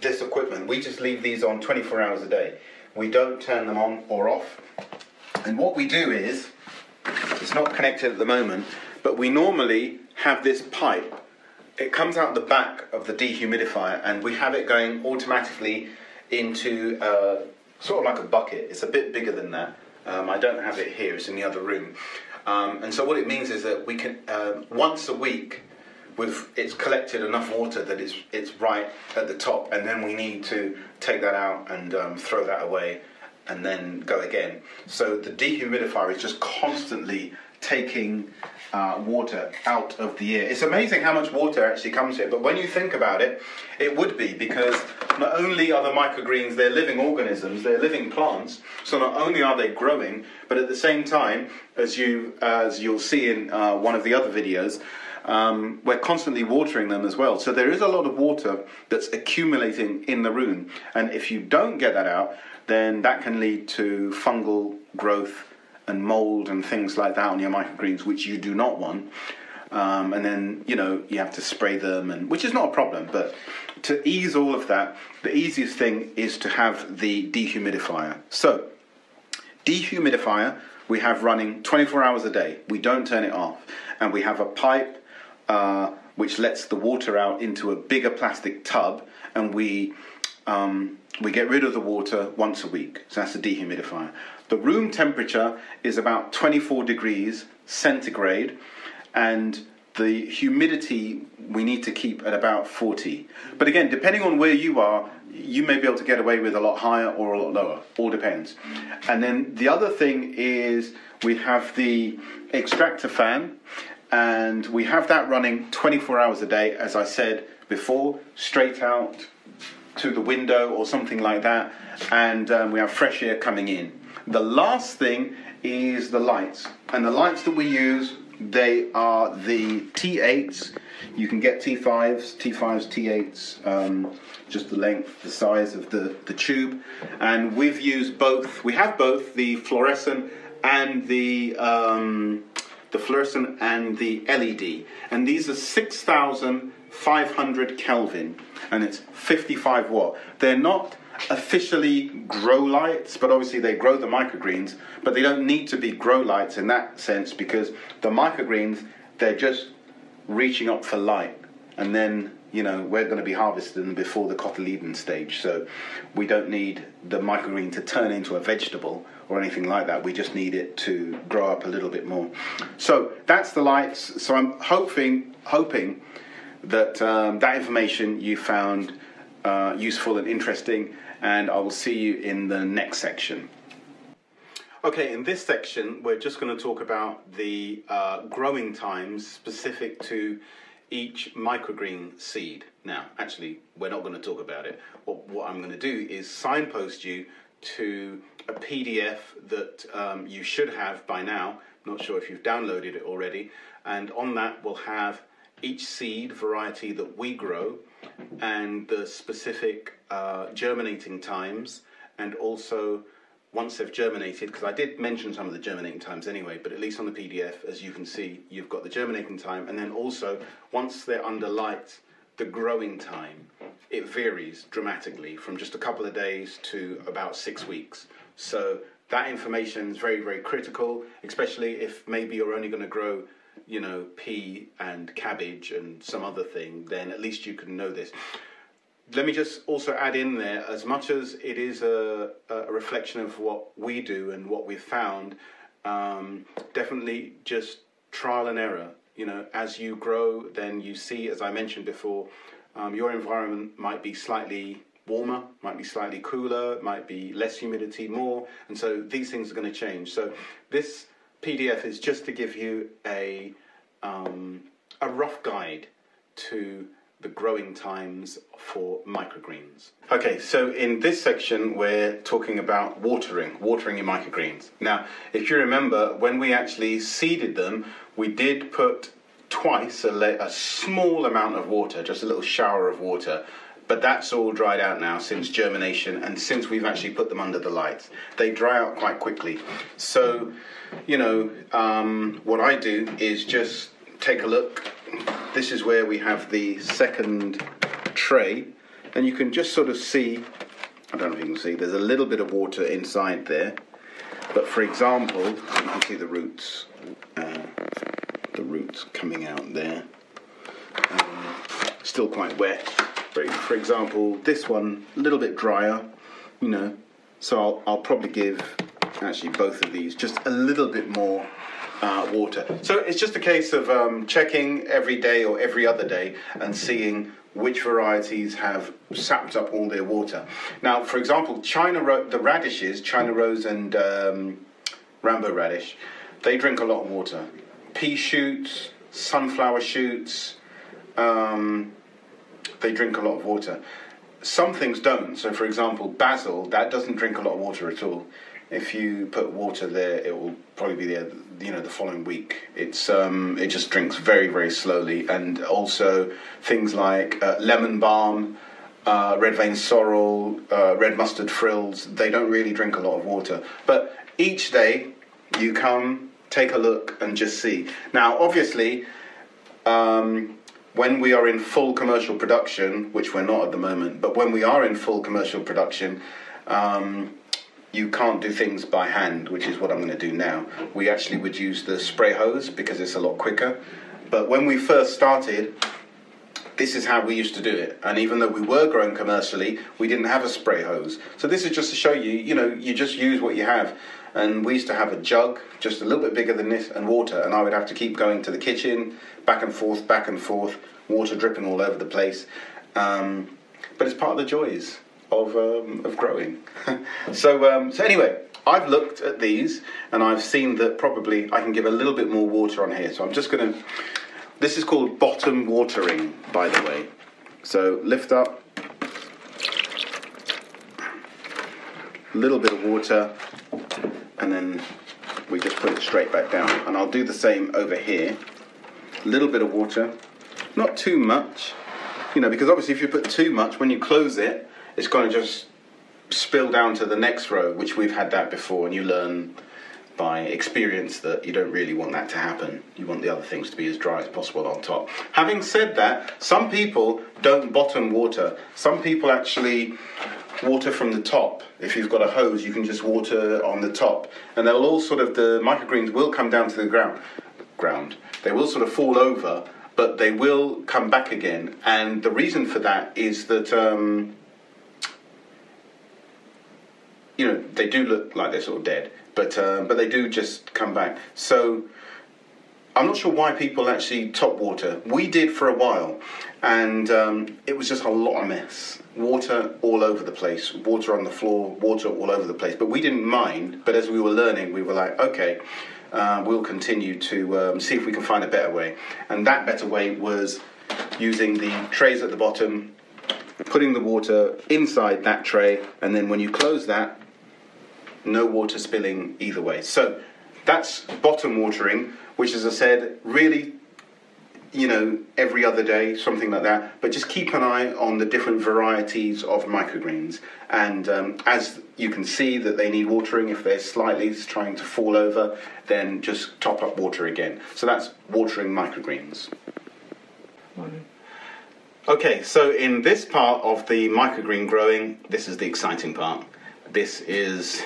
this equipment, we just leave these on 24 hours a day. We don't turn them on or off. And what we do is, it's not connected at the moment, but we normally have this pipe. It comes out the back of the dehumidifier, and we have it going automatically into uh, sort of like a bucket. It's a bit bigger than that. Um, I don't have it here, it's in the other room. Um, and so what it means is that we can, um, once a week, with it's collected enough water that it's it's right at the top, and then we need to take that out and um, throw that away, and then go again. So the dehumidifier is just constantly taking uh, water out of the air. It's amazing how much water actually comes here, but when you think about it, it would be because not only are the microgreens, they're living organisms, they're living plants, so not only are they growing, but at the same time, as, you, as you'll see in uh, one of the other videos, um, we're constantly watering them as well. So there is a lot of water that's accumulating in the room. And if you don't get that out, then that can lead to fungal growth and mold and things like that on your microgreens, which you do not want. Um, and then you know you have to spray them, and which is not a problem. But to ease all of that, the easiest thing is to have the dehumidifier. So dehumidifier we have running 24 hours a day. We don't turn it off, and we have a pipe uh, which lets the water out into a bigger plastic tub, and we um, we get rid of the water once a week. So that's the dehumidifier. The room temperature is about 24 degrees centigrade, and the humidity we need to keep at about 40. But again, depending on where you are, you may be able to get away with a lot higher or a lot lower. All depends. And then the other thing is we have the extractor fan, and we have that running 24 hours a day, as I said before, straight out to the window or something like that, and um, we have fresh air coming in. The last thing is the lights, and the lights that we use they are the T8s. You can get T5s, T5s, T8s, um, just the length, the size of the, the tube. And we've used both, we have both the fluorescent and the um, the fluorescent and the LED. And these are 6,500 Kelvin and it's 55 watt. They're not officially grow lights, but obviously they grow the microgreens, but they don't need to be grow lights in that sense because the microgreens, they're just reaching up for light. And then, you know, we're going to be harvesting them before the cotyledon stage. So we don't need the microgreen to turn into a vegetable or anything like that. We just need it to grow up a little bit more. So that's the lights. So I'm hoping, hoping that um, that information you found uh, useful and interesting and I will see you in the next section. Okay, in this section, we're just going to talk about the uh, growing times specific to each microgreen seed. Now, actually, we're not going to talk about it. What, what I'm going to do is signpost you to a PDF that um, you should have by now. Not sure if you've downloaded it already. And on that, we'll have each seed variety that we grow and the specific uh, germinating times, and also once they've germinated, because I did mention some of the germinating times anyway, but at least on the PDF, as you can see, you've got the germinating time, and then also once they're under light, the growing time. It varies dramatically from just a couple of days to about six weeks. So that information is very, very critical, especially if maybe you're only going to grow, you know, pea and cabbage and some other thing, then at least you can know this. Let me just also add in there, as much as it is a, a reflection of what we do and what we've found, um, definitely just trial and error. You know, as you grow, then you see, as I mentioned before, um, your environment might be slightly warmer, might be slightly cooler, might be less humidity, more, and so these things are going to change. So this PDF is just to give you a um, a rough guide to the growing times for microgreens. Okay, so in this section we're talking about watering, watering your microgreens. Now, if you remember, when we actually seeded them, we did put twice a, a small amount of water, just a little shower of water, but that's all dried out now since germination and since we've actually put them under the lights. They dry out quite quickly. So, you know, um, what I do is just take a look. This is where we have the second tray, and you can just sort of see. I don't know if you can see. There's a little bit of water inside there, but for example, you can see the roots, uh, the roots coming out there. Um, still quite wet. But for example, this one a little bit drier, you know. So I'll, I'll probably give actually both of these just a little bit more uh, water. So it's just a case of um, checking every day or every other day and seeing which varieties have sapped up all their water. Now, for example, China ro- the radishes, China rose and um, Rambo radish, they drink a lot of water. Pea shoots, sunflower shoots, um, they drink a lot of water. Some things don't. So, for example, basil, that doesn't drink a lot of water at all if you put water there, it will probably be there, you know, the following week. It's um, it just drinks very very slowly, and also things like uh, lemon balm, uh, red vein sorrel, uh, red mustard frills. They don't really drink a lot of water, but each day you come, take a look, and just see. Now, obviously. Um, when we are in full commercial production, which we're not at the moment, but when we are in full commercial production, um, you can't do things by hand, which is what I'm going to do now. We actually would use the spray hose because it's a lot quicker. But when we first started, this is how we used to do it. And even though we were growing commercially, we didn't have a spray hose. So this is just to show you, you know, you just use what you have. And we used to have a jug, just a little bit bigger than this, and water. And I would have to keep going to the kitchen, back and forth, back and forth, water dripping all over the place. Um, but it's part of the joys of um, of growing. so um, so anyway, I've looked at these and I've seen that probably I can give a little bit more water on here. So I'm just going to. This is called bottom watering, by the way. So lift up. A little bit of water, and then we just put it straight back down. And I'll do the same over here. A little bit of water, not too much, you know, because obviously if you put too much, when you close it, it's going to just spill down to the next row, which we've had that before, and you learn by experience that you don't really want that to happen. You want the other things to be as dry as possible on top. Having said that, some people don't bottom water. Some people actually water from the top. If you've got a hose, you can just water on the top, and they'll all sort of the microgreens will come down to the ground. Ground. They will sort of fall over, but they will come back again. And the reason for that is that. Um, you know, they do look like they're sort of dead, but um, but they do just come back. So I'm not sure why people actually top water. We did for a while, and um, it was just a lot of mess. Water all over the place, water on the floor, water all over the place. But we didn't mind. But as we were learning, we were like, okay, uh, we'll continue to um, see if we can find a better way. And that better way was using the trays at the bottom, putting the water inside that tray, and then when you close that, no water spilling either way. So that's bottom watering, which, as I said, really you know, every other day, something like that. But just keep an eye on the different varieties of microgreens. And um, as you can see that they need watering, if they're slightly trying to fall over, then just top up water again. So that's watering microgreens. Okay, so in this part of the microgreen growing, this is the exciting part. This is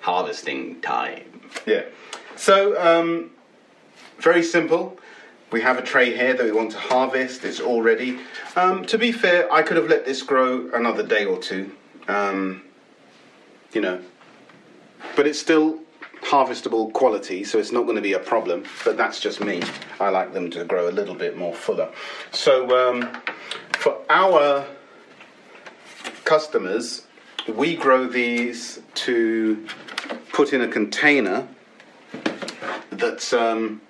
harvesting time. Yeah. So, um, very simple. We have a tray here that we want to harvest. It's all ready. Um, to be fair, I could have let this grow another day or two. Um, you know, but it's still harvestable quality, so it's not going to be a problem. But that's just me. I like them to grow a little bit more fuller. So um, for our customers, we grow these to put in a container that's um,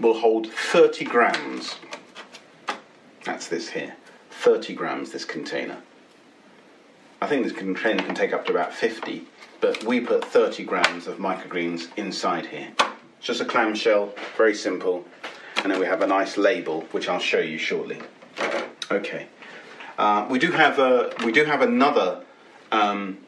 will hold 30 grams. That's this here. 30 grams, this container. I think this container can take up to about 50, but we put 30 grams of microgreens inside here. It's just a clamshell, very simple, and then we have a nice label, which I'll show you shortly. Okay. Uh, we do have a we do have another um,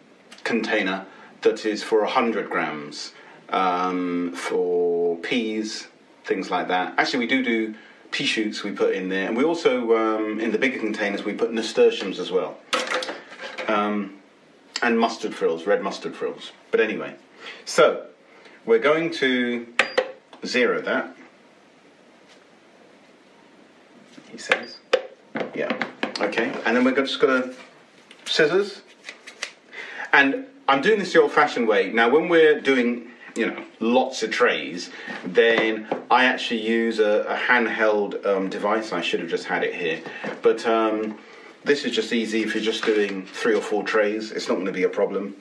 container that is for 100 grams um, for peas, things like that. Actually, we do do pea shoots we put in there, and we also um, in the bigger containers we put nasturtiums as well, um, and mustard frills, red mustard frills. But anyway, so we're going to zero that. He says, yeah, okay, and then we're just gonna scissors, and I'm doing this the old-fashioned way. Now, when we're doing you know lots of trays, then I actually use a, a handheld um, device. I should have just had it here, but um, this is just easy if you're just doing three or four trays. It's not going to be a problem.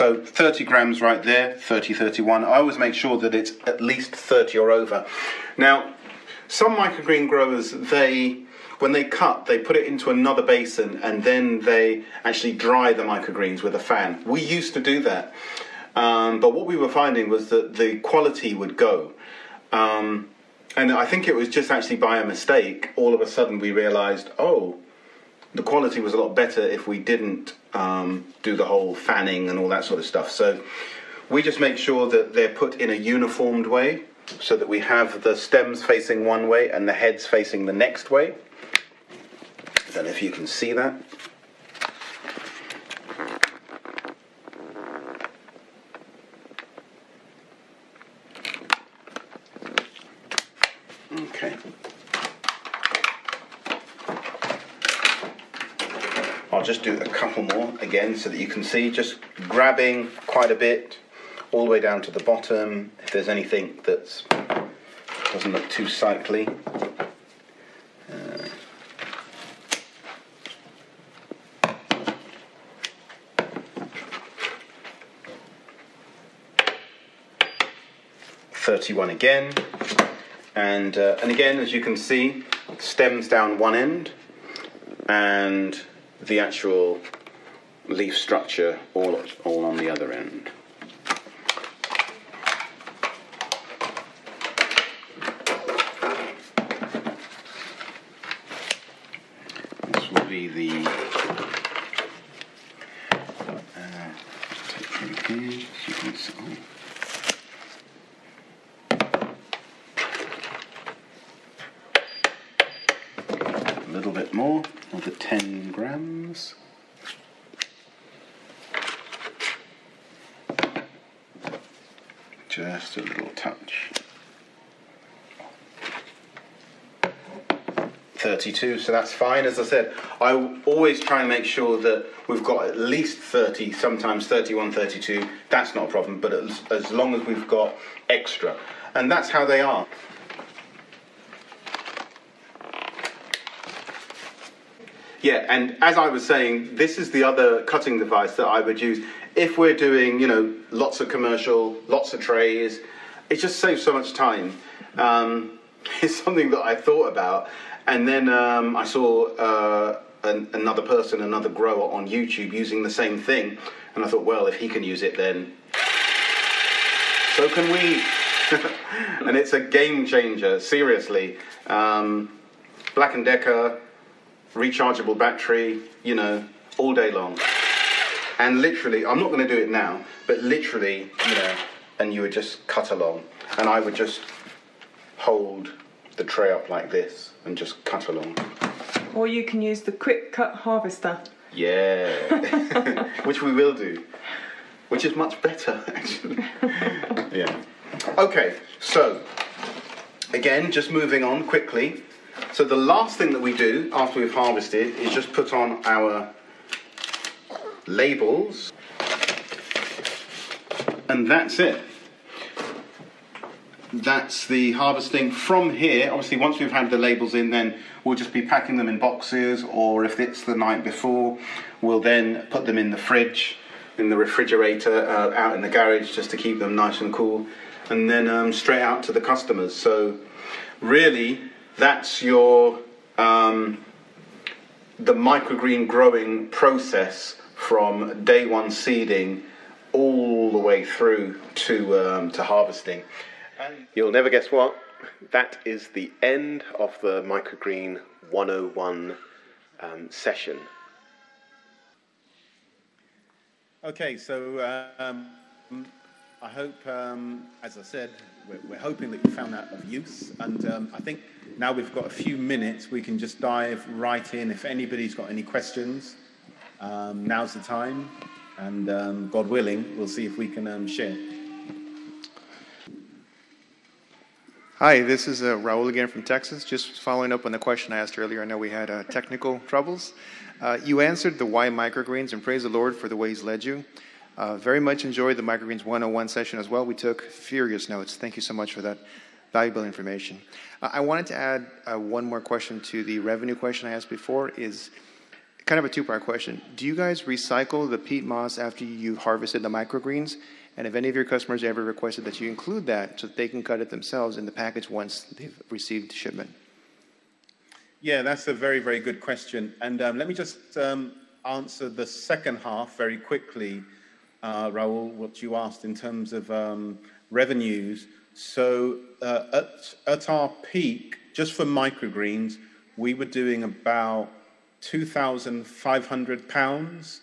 So 30 grams right there, 30, 31. I always make sure that it's at least 30 or over. Now, some microgreen growers, they when they cut, they put it into another basin and then they actually dry the microgreens with a fan. We used to do that. Um, but what we were finding was that the quality would go. Um, and I think it was just actually by a mistake, all of a sudden we realized, oh, the quality was a lot better if we didn't um, do the whole fanning and all that sort of stuff. So we just make sure that they're put in a uniformed way so that we have the stems facing one way and the heads facing the next way. I don't know if you can see that. Okay. I'll just do a couple more again so that you can see, just grabbing quite a bit all the way down to the bottom. If there's anything that doesn't look too cycly. Uh, Thirty-one again, and uh, and again, as you can see, stems down one end, and the actual leaf structure all, all on the other end. This will be the uh, here, you can see- a little bit more, another 10 grams. Just a little touch. 32, so that's fine. As I said, I always try and make sure that we've got at least 30, sometimes 31, 32. That's not a problem, but as, as long as we've got extra. And that's how they are. Yeah, and as I was saying, this is the other cutting device that I would use if we're doing, you know, lots of commercial, lots of trays. It just saves so much time. Um, it's something that I thought about, and then um, I saw uh, an, another person, another grower on YouTube using the same thing, and I thought, well, if he can use it, then so can we. and it's a game changer, seriously. Um, Black and Decker, rechargeable battery, you know, all day long. And literally, I'm not going to do it now, but literally, you know, and you would just cut along, and I would just hold the tray up like this and just cut along. Or you can use the quick cut harvester. Yeah, which we will do, which is much better actually. yeah. Okay, so again, just moving on quickly. So the last thing that we do after we've harvested is just put on our labels, and that's it. That's the harvesting from here. Obviously, once we've had the labels in, then we'll just be packing them in boxes, or if it's the night before, we'll then put them in the fridge, in the refrigerator, uh, out in the garage, just to keep them nice and cool, and then um, straight out to the customers. So, really, that's your um, the microgreen growing process from day one seeding all the way through to um, to harvesting. And You'll never guess what? That is the end of the Microgreen 101 um, session. Okay, so um, I hope, um, as I said, we're, we're, hoping that you found that of use. And um, I think now we've got a few minutes, we can just dive right in. If anybody's got any questions, um, now's the time. And um, God willing, we'll see if we can um, share. Hi, this is uh, Raul again from Texas. Just following up on the question I asked earlier. I know we had uh, technical troubles. Uh, you answered the why microgreens, and praise the Lord for the way He's led you. Uh, very much enjoyed the Microgreens 101 session as well. We took furious notes. Thank you so much for that valuable information. Uh, I wanted to add uh, one more question to the revenue question I asked before. Is kind of a two-part question. Do you guys recycle the peat moss after you harvested the microgreens? And if any of your customers ever requested that you include that so that they can cut it themselves in the package once they've received shipment? Yeah, that's a very, very good question. And um, let me just um, answer the second half very quickly, uh, Raul, what you asked in terms of um, revenues. So uh, at, at our peak, just for microgreens, we were doing about £2,500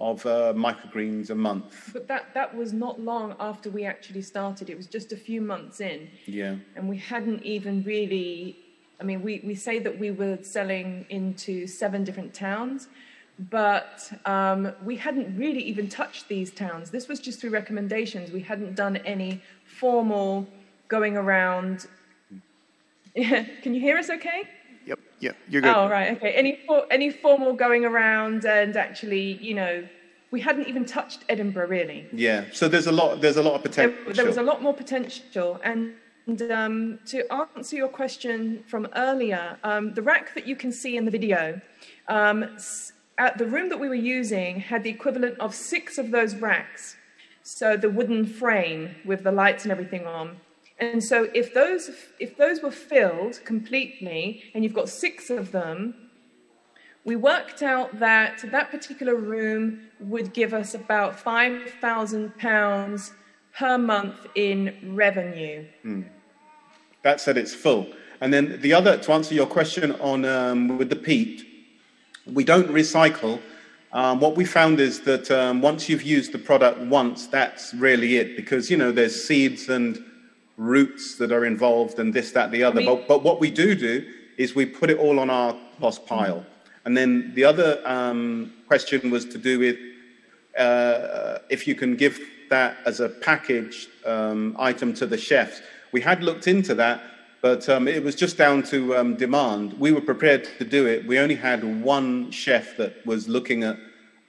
of uh, microgreens a month. But that, that was not long after we actually started. It was just a few months in. Yeah. And we hadn't even really, I mean, we, we say that we were selling into seven different towns, but um, we hadn't really even touched these towns. This was just through recommendations. We hadn't done any formal going around. Can you hear us okay? Yep, you're good. Oh, right, okay. Any, for, any formal going around and actually, you know, we hadn't even touched Edinburgh really. Yeah, so there's a lot, there's a lot of potential. There, there was a lot more potential. And, and um, to answer your question from earlier, um, the rack that you can see in the video, um, at the room that we were using had the equivalent of six of those racks. So the wooden frame with the lights and everything on. And so if those if those were filled completely and you've got 6 of them, we worked out that that particular room would give us about 5,000 pounds per month in revenue. Mm. That said it's full. And then the other to answer your question on um, with the peat, we don't recycle. Um, what we found is that um, once you've used the product once, that's really it because you know there's seeds and roots that are involved and this, that, the other. but, but what we do do is we put it all on our compost pile. And then the other um, question was to do with uh, if you can give that as a package um, item to the chefs. We had looked into that, but um, it was just down to um, demand. We were prepared to do it. We only had one chef that was looking at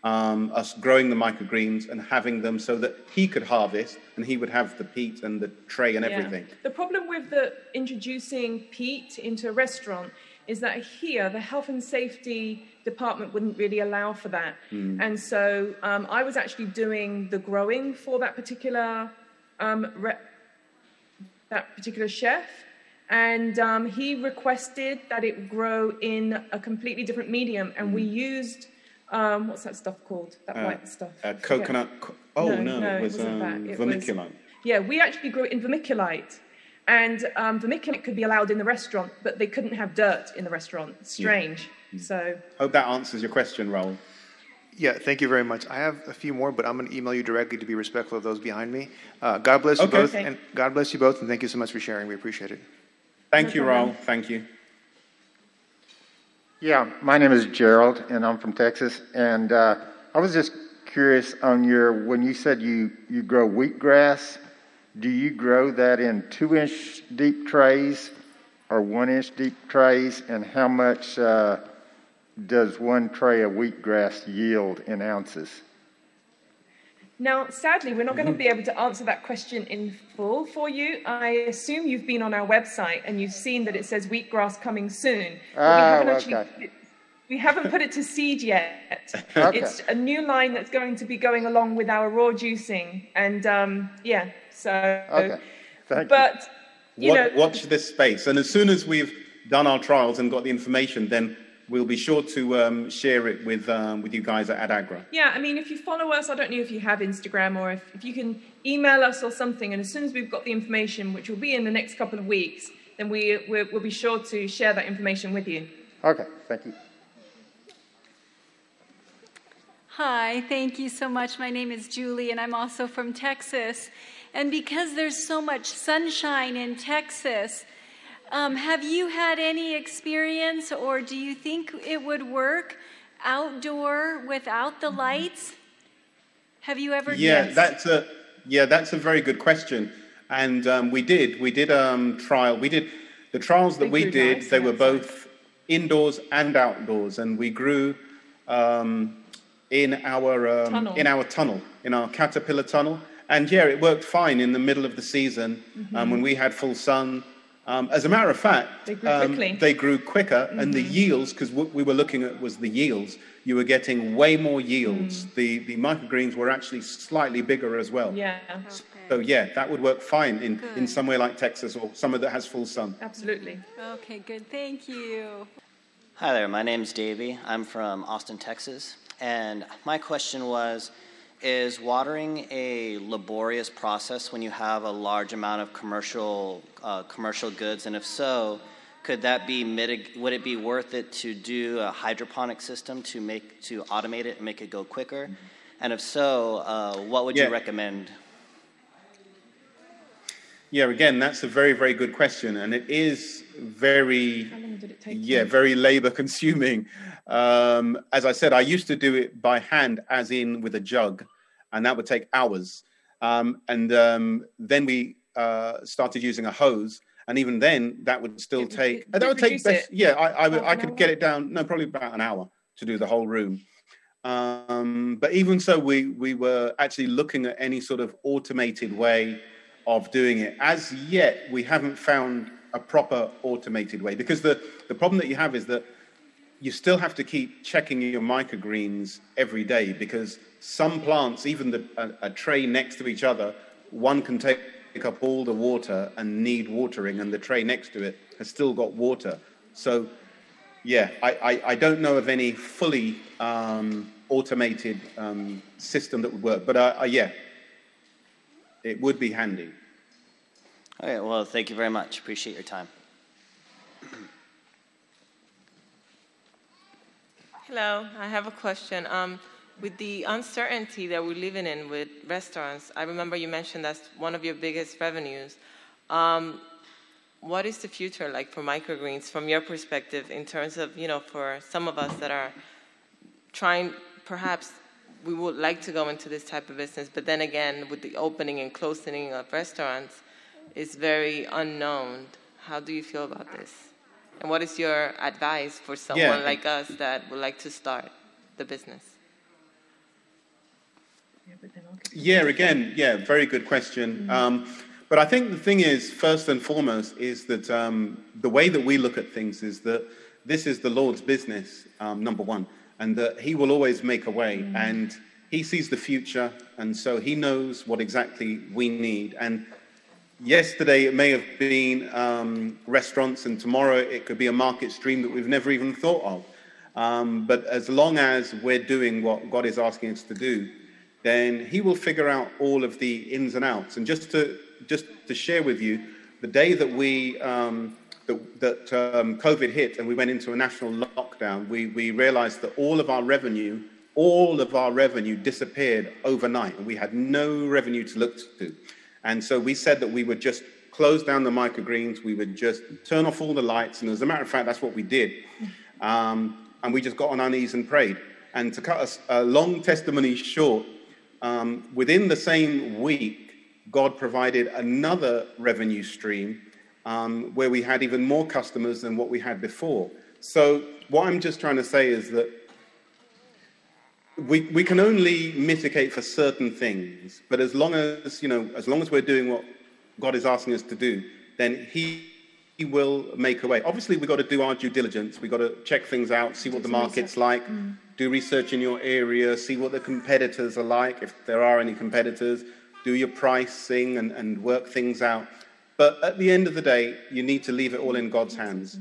um, us growing the microgreens and having them so that he could harvest and he would have the peat and the tray and everything. Yeah. The problem with the introducing peat into a restaurant is that here the health and safety department wouldn't really allow for that. Mm. And so um, I was actually doing the growing for that particular um, re- that particular chef. And um, he requested that it grow in a completely different medium, and mm. we used um, what's that stuff called? That uh, white stuff. Uh, coconut. Co- oh no, no, no, it was um, it vermiculite. Was, yeah, we actually grew it in vermiculite. And um, vermiculite could be allowed in the restaurant, but they couldn't have dirt in the restaurant. strange. Yeah. So. Hope that answers your question, Raul. Yeah, thank you very much. I have a few more, but I'm going to email you directly to be respectful of those behind me. Uh, God bless you okay. both, okay. and God bless you both, and thank you so much for sharing. We appreciate it. Thank no you, Raul. Thank you. Yeah, my name is Gerald, and I'm from Texas. And uh, I was just curious on your when you said you you grow wheatgrass. Do you grow that in two inch deep trays or one inch deep trays? And how much uh, does one tray of wheatgrass yield in ounces? Now, sadly, we're not going to be able to answer that question in full for you. I assume you've been on our website and you've seen that it says wheatgrass coming soon. Oh, we haven't actually, okay. We haven't put it to seed yet. okay. It's a new line that's going to be going along with our raw juicing. And um, yeah, so. Okay. Thank but, you. you know, watch this space. And as soon as we've done our trials and got the information, then we'll be sure to um, share it with, um, with you guys at Adagra. Yeah, I mean, if you follow us, I don't know if you have Instagram or if, if you can email us or something, and as soon as we've got the information, which will be in the next couple of weeks, then we, we will be sure to share that information with you. Okay, thank you. Hi, thank you so much. My name is Julie, and I'm also from Texas. And because there's so much sunshine in Texas, um, have you had any experience, or do you think it would work outdoor without the lights? Have you ever? Yeah, that's a yeah, that's a very good question. And um, we did we did um, trial we did the trials that we did. They were both indoors and outdoors, and we grew um, in our um, in our tunnel in our caterpillar tunnel. And yeah, it worked fine in the middle of the season mm-hmm. um, when we had full sun. Um, as a matter of fact, they grew, um, they grew quicker, mm-hmm. and the mm-hmm. yields, because what we were looking at was the yields, you were getting way more yields. Mm. The, the microgreens were actually slightly bigger as well. Yeah. Okay. So, yeah, that would work fine in, in somewhere like Texas or somewhere that has full sun. Absolutely. Okay, good. Thank you. Hi there, my name's Davey. I'm from Austin, Texas. And my question was is watering a laborious process when you have a large amount of commercial uh, commercial goods and if so could that be mitig- would it be worth it to do a hydroponic system to make to automate it and make it go quicker mm-hmm. and if so uh, what would yeah. you recommend yeah again that's a very very good question and it is very yeah very labor consuming um, as I said, I used to do it by hand, as in with a jug, and that would take hours. Um, and um, then we uh, started using a hose, and even then, that would still it, take. It, that would take. Best, yeah, I, I, would, I could get it down. No, probably about an hour to do the whole room. Um, but even so, we we were actually looking at any sort of automated way of doing it. As yet, we haven't found a proper automated way because the the problem that you have is that you still have to keep checking your microgreens every day because some plants, even the, a, a, tray next to each other, one can take up all the water and need watering, and the tray next to it has still got water. So, yeah, I, I, I don't know of any fully um, automated um, system that would work, but uh, uh, yeah, it would be handy. Okay, well, thank you very much. Appreciate your time. Hello, I have a question. Um, with the uncertainty that we're living in with restaurants, I remember you mentioned that's one of your biggest revenues. Um, what is the future like for microgreens from your perspective in terms of, you know, for some of us that are trying, perhaps we would like to go into this type of business, but then again, with the opening and closing of restaurants, it's very unknown. How do you feel about this? And what is your advice for someone yeah. like us that would like to start the business? Yeah, again, yeah, very good question. Mm-hmm. Um, but I think the thing is, first and foremost, is that um, the way that we look at things is that this is the Lord's business, um, number one, and that He will always make a way. And He sees the future, and so He knows what exactly we need. And yesterday it may have been um, restaurants, and tomorrow it could be a market stream that we've never even thought of. Um, but as long as we're doing what God is asking us to do, then He will figure out all of the ins and outs. And just to just to share with you, the day that we um, that, um, COVID hit and we went into a national lockdown, we, we realized that all of our revenue, all of our revenue disappeared overnight, and we had no revenue to look to. And so we said that we would just close down the microgreens, we would just turn off all the lights, and as a matter of fact, that's what we did. Um, and we just got on our knees and prayed. And to cut a, a long testimony short, um, within the same week, God provided another revenue stream um, where we had even more customers than what we had before. So, what I'm just trying to say is that we, we can only mitigate for certain things, but as long as, you know, as long as we're doing what God is asking us to do, then He, he will make a way. Obviously, we've got to do our due diligence. We've got to check things out, see what the market's like, do research in your area, see what the competitors are like, if there are any competitors, do your pricing and, and work things out. But at the end of the day, you need to leave it all in God's hands.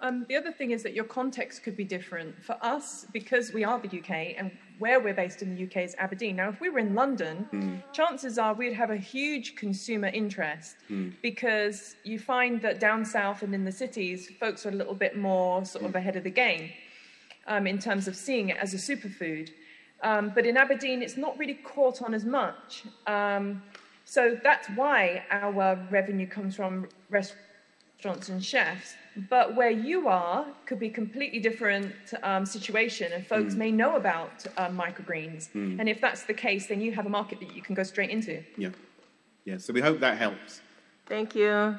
Um, the other thing is that your context could be different. For us, because we are the UK and where we're based in the UK is Aberdeen. Now, if we were in London, chances are we'd have a huge consumer interest because you find that down south and in the cities, folks are a little bit more sort of ahead of the game um, in terms of seeing it as a superfood. Um, but in Aberdeen, it's not really caught on as much. Um, so that's why our revenue comes from restaurants and chefs. But where you are could be completely different um, situation, and folks may know about um, microgreens. And if that's the case, then you have a market that you can go straight into. Yeah. Yeah. So we hope that helps. Thank you.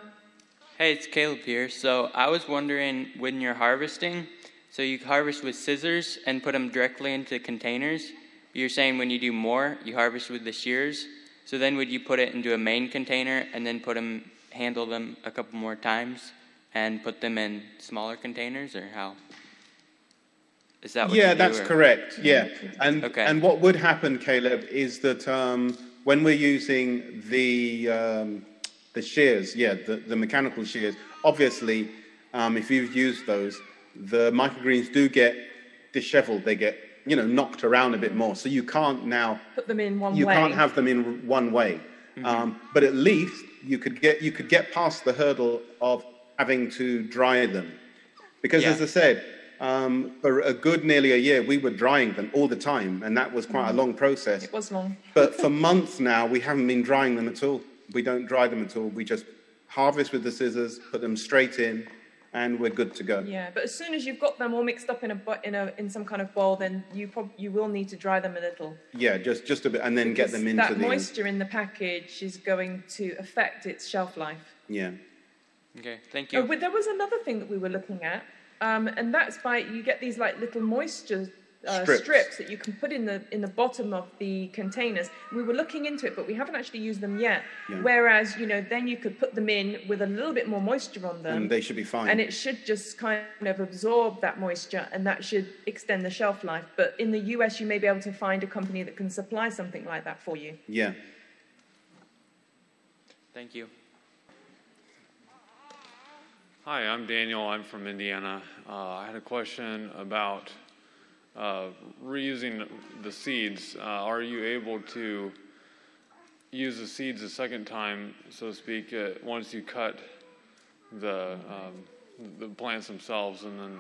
Hey, it's Caleb here. So I was wondering when you're harvesting, so you harvest with scissors and put them directly into containers. You're saying when you do more, you harvest with the shears. So then would you put it into a main container and then put them, handle them a couple more times and put them in smaller containers or how? Is that what yeah, you do, that's or- correct. Yeah, and Okay. and what would happen, Caleb, is that um, when we're using the um, the shears, yeah, the, the mechanical shears, obviously, um, if you've used those, the microgreens do get dishevelled. They get you know knocked around a bit more, so you can't now Put them in one way. you way. can't have them in one way. Um, but at least you could get you could get past the hurdle of having to dry them, because Yeah. as I said, um, for a good nearly a year we were drying them all the time, and that was quite a long process. It was long. But for months now we haven't been drying them at all. We don't dry them at all. We just harvest with the scissors, put them straight in, and we're good to go. Yeah, but as soon as you've got them all mixed up in a bu- in a in some kind of bowl, then you prob- you will need to dry them a little. Yeah, just just a bit, and then get them into that the moisture in the package is going to affect its shelf life. yeah. Okay, thank Oh, you. but there was another thing that we were looking at, um, and that's by you get these like little moisture uh, Strips. strips. that you can put in the in the bottom of the containers. We were looking into it, but we haven't actually used them yet. Yeah. Whereas you know, then you could put them in with a little bit more moisture on them, And they should be fine. and it should just kind of absorb that moisture, and that should extend the shelf life. But in the US, you may be able to find a company that can supply something like that for you. yeah. Thank you. Hi, I'm Daniel. I'm from Indiana. Uh, I had a question about uh, reusing the seeds. Uh, are you able to use the seeds a second time, so to speak, uh, once you cut the um, the plants themselves, and then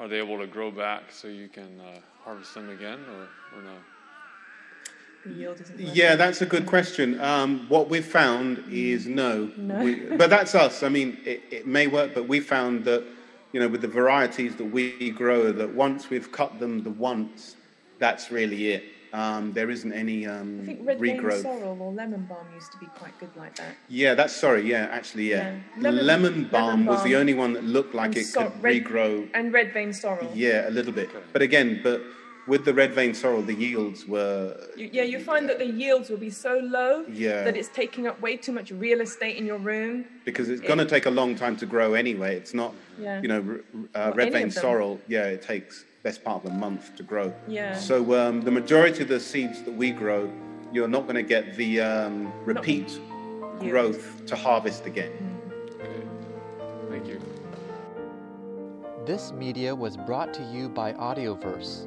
are they able to grow back so you can uh, harvest them again, or, or no? The yield isn't. Yeah, that's a good question. Um, what we've found is no. No. We, but that's us. I mean, it, it may work, but we found that, you know, with the varieties that we grow, that once we've cut them the once, that's really it. Um, there isn't any um, I think red vein regrowth. sorrel or lemon balm used to be quite good like that. Yeah, that's sorry. Yeah, actually, yeah. Yeah. Lemon- lemon, balm lemon was the only one that looked like it so- could red- regrow. And red vein sorrel. Yeah, a little bit. But again, but with the red vein sorrel, the yields were You, yeah, you find that the yields will be so low Yeah. that it's taking up way too much real estate in your room. because it's going to take a long time to grow anyway. It's not, Yeah. you know, uh, Well, red vein sorrel. Yeah, it takes best part of a month to grow. Yeah. So um, the majority of the seeds that we grow, you're not going to get the um, repeat Yield. growth to harvest again. Thank you. This media was brought to you by Audioverse,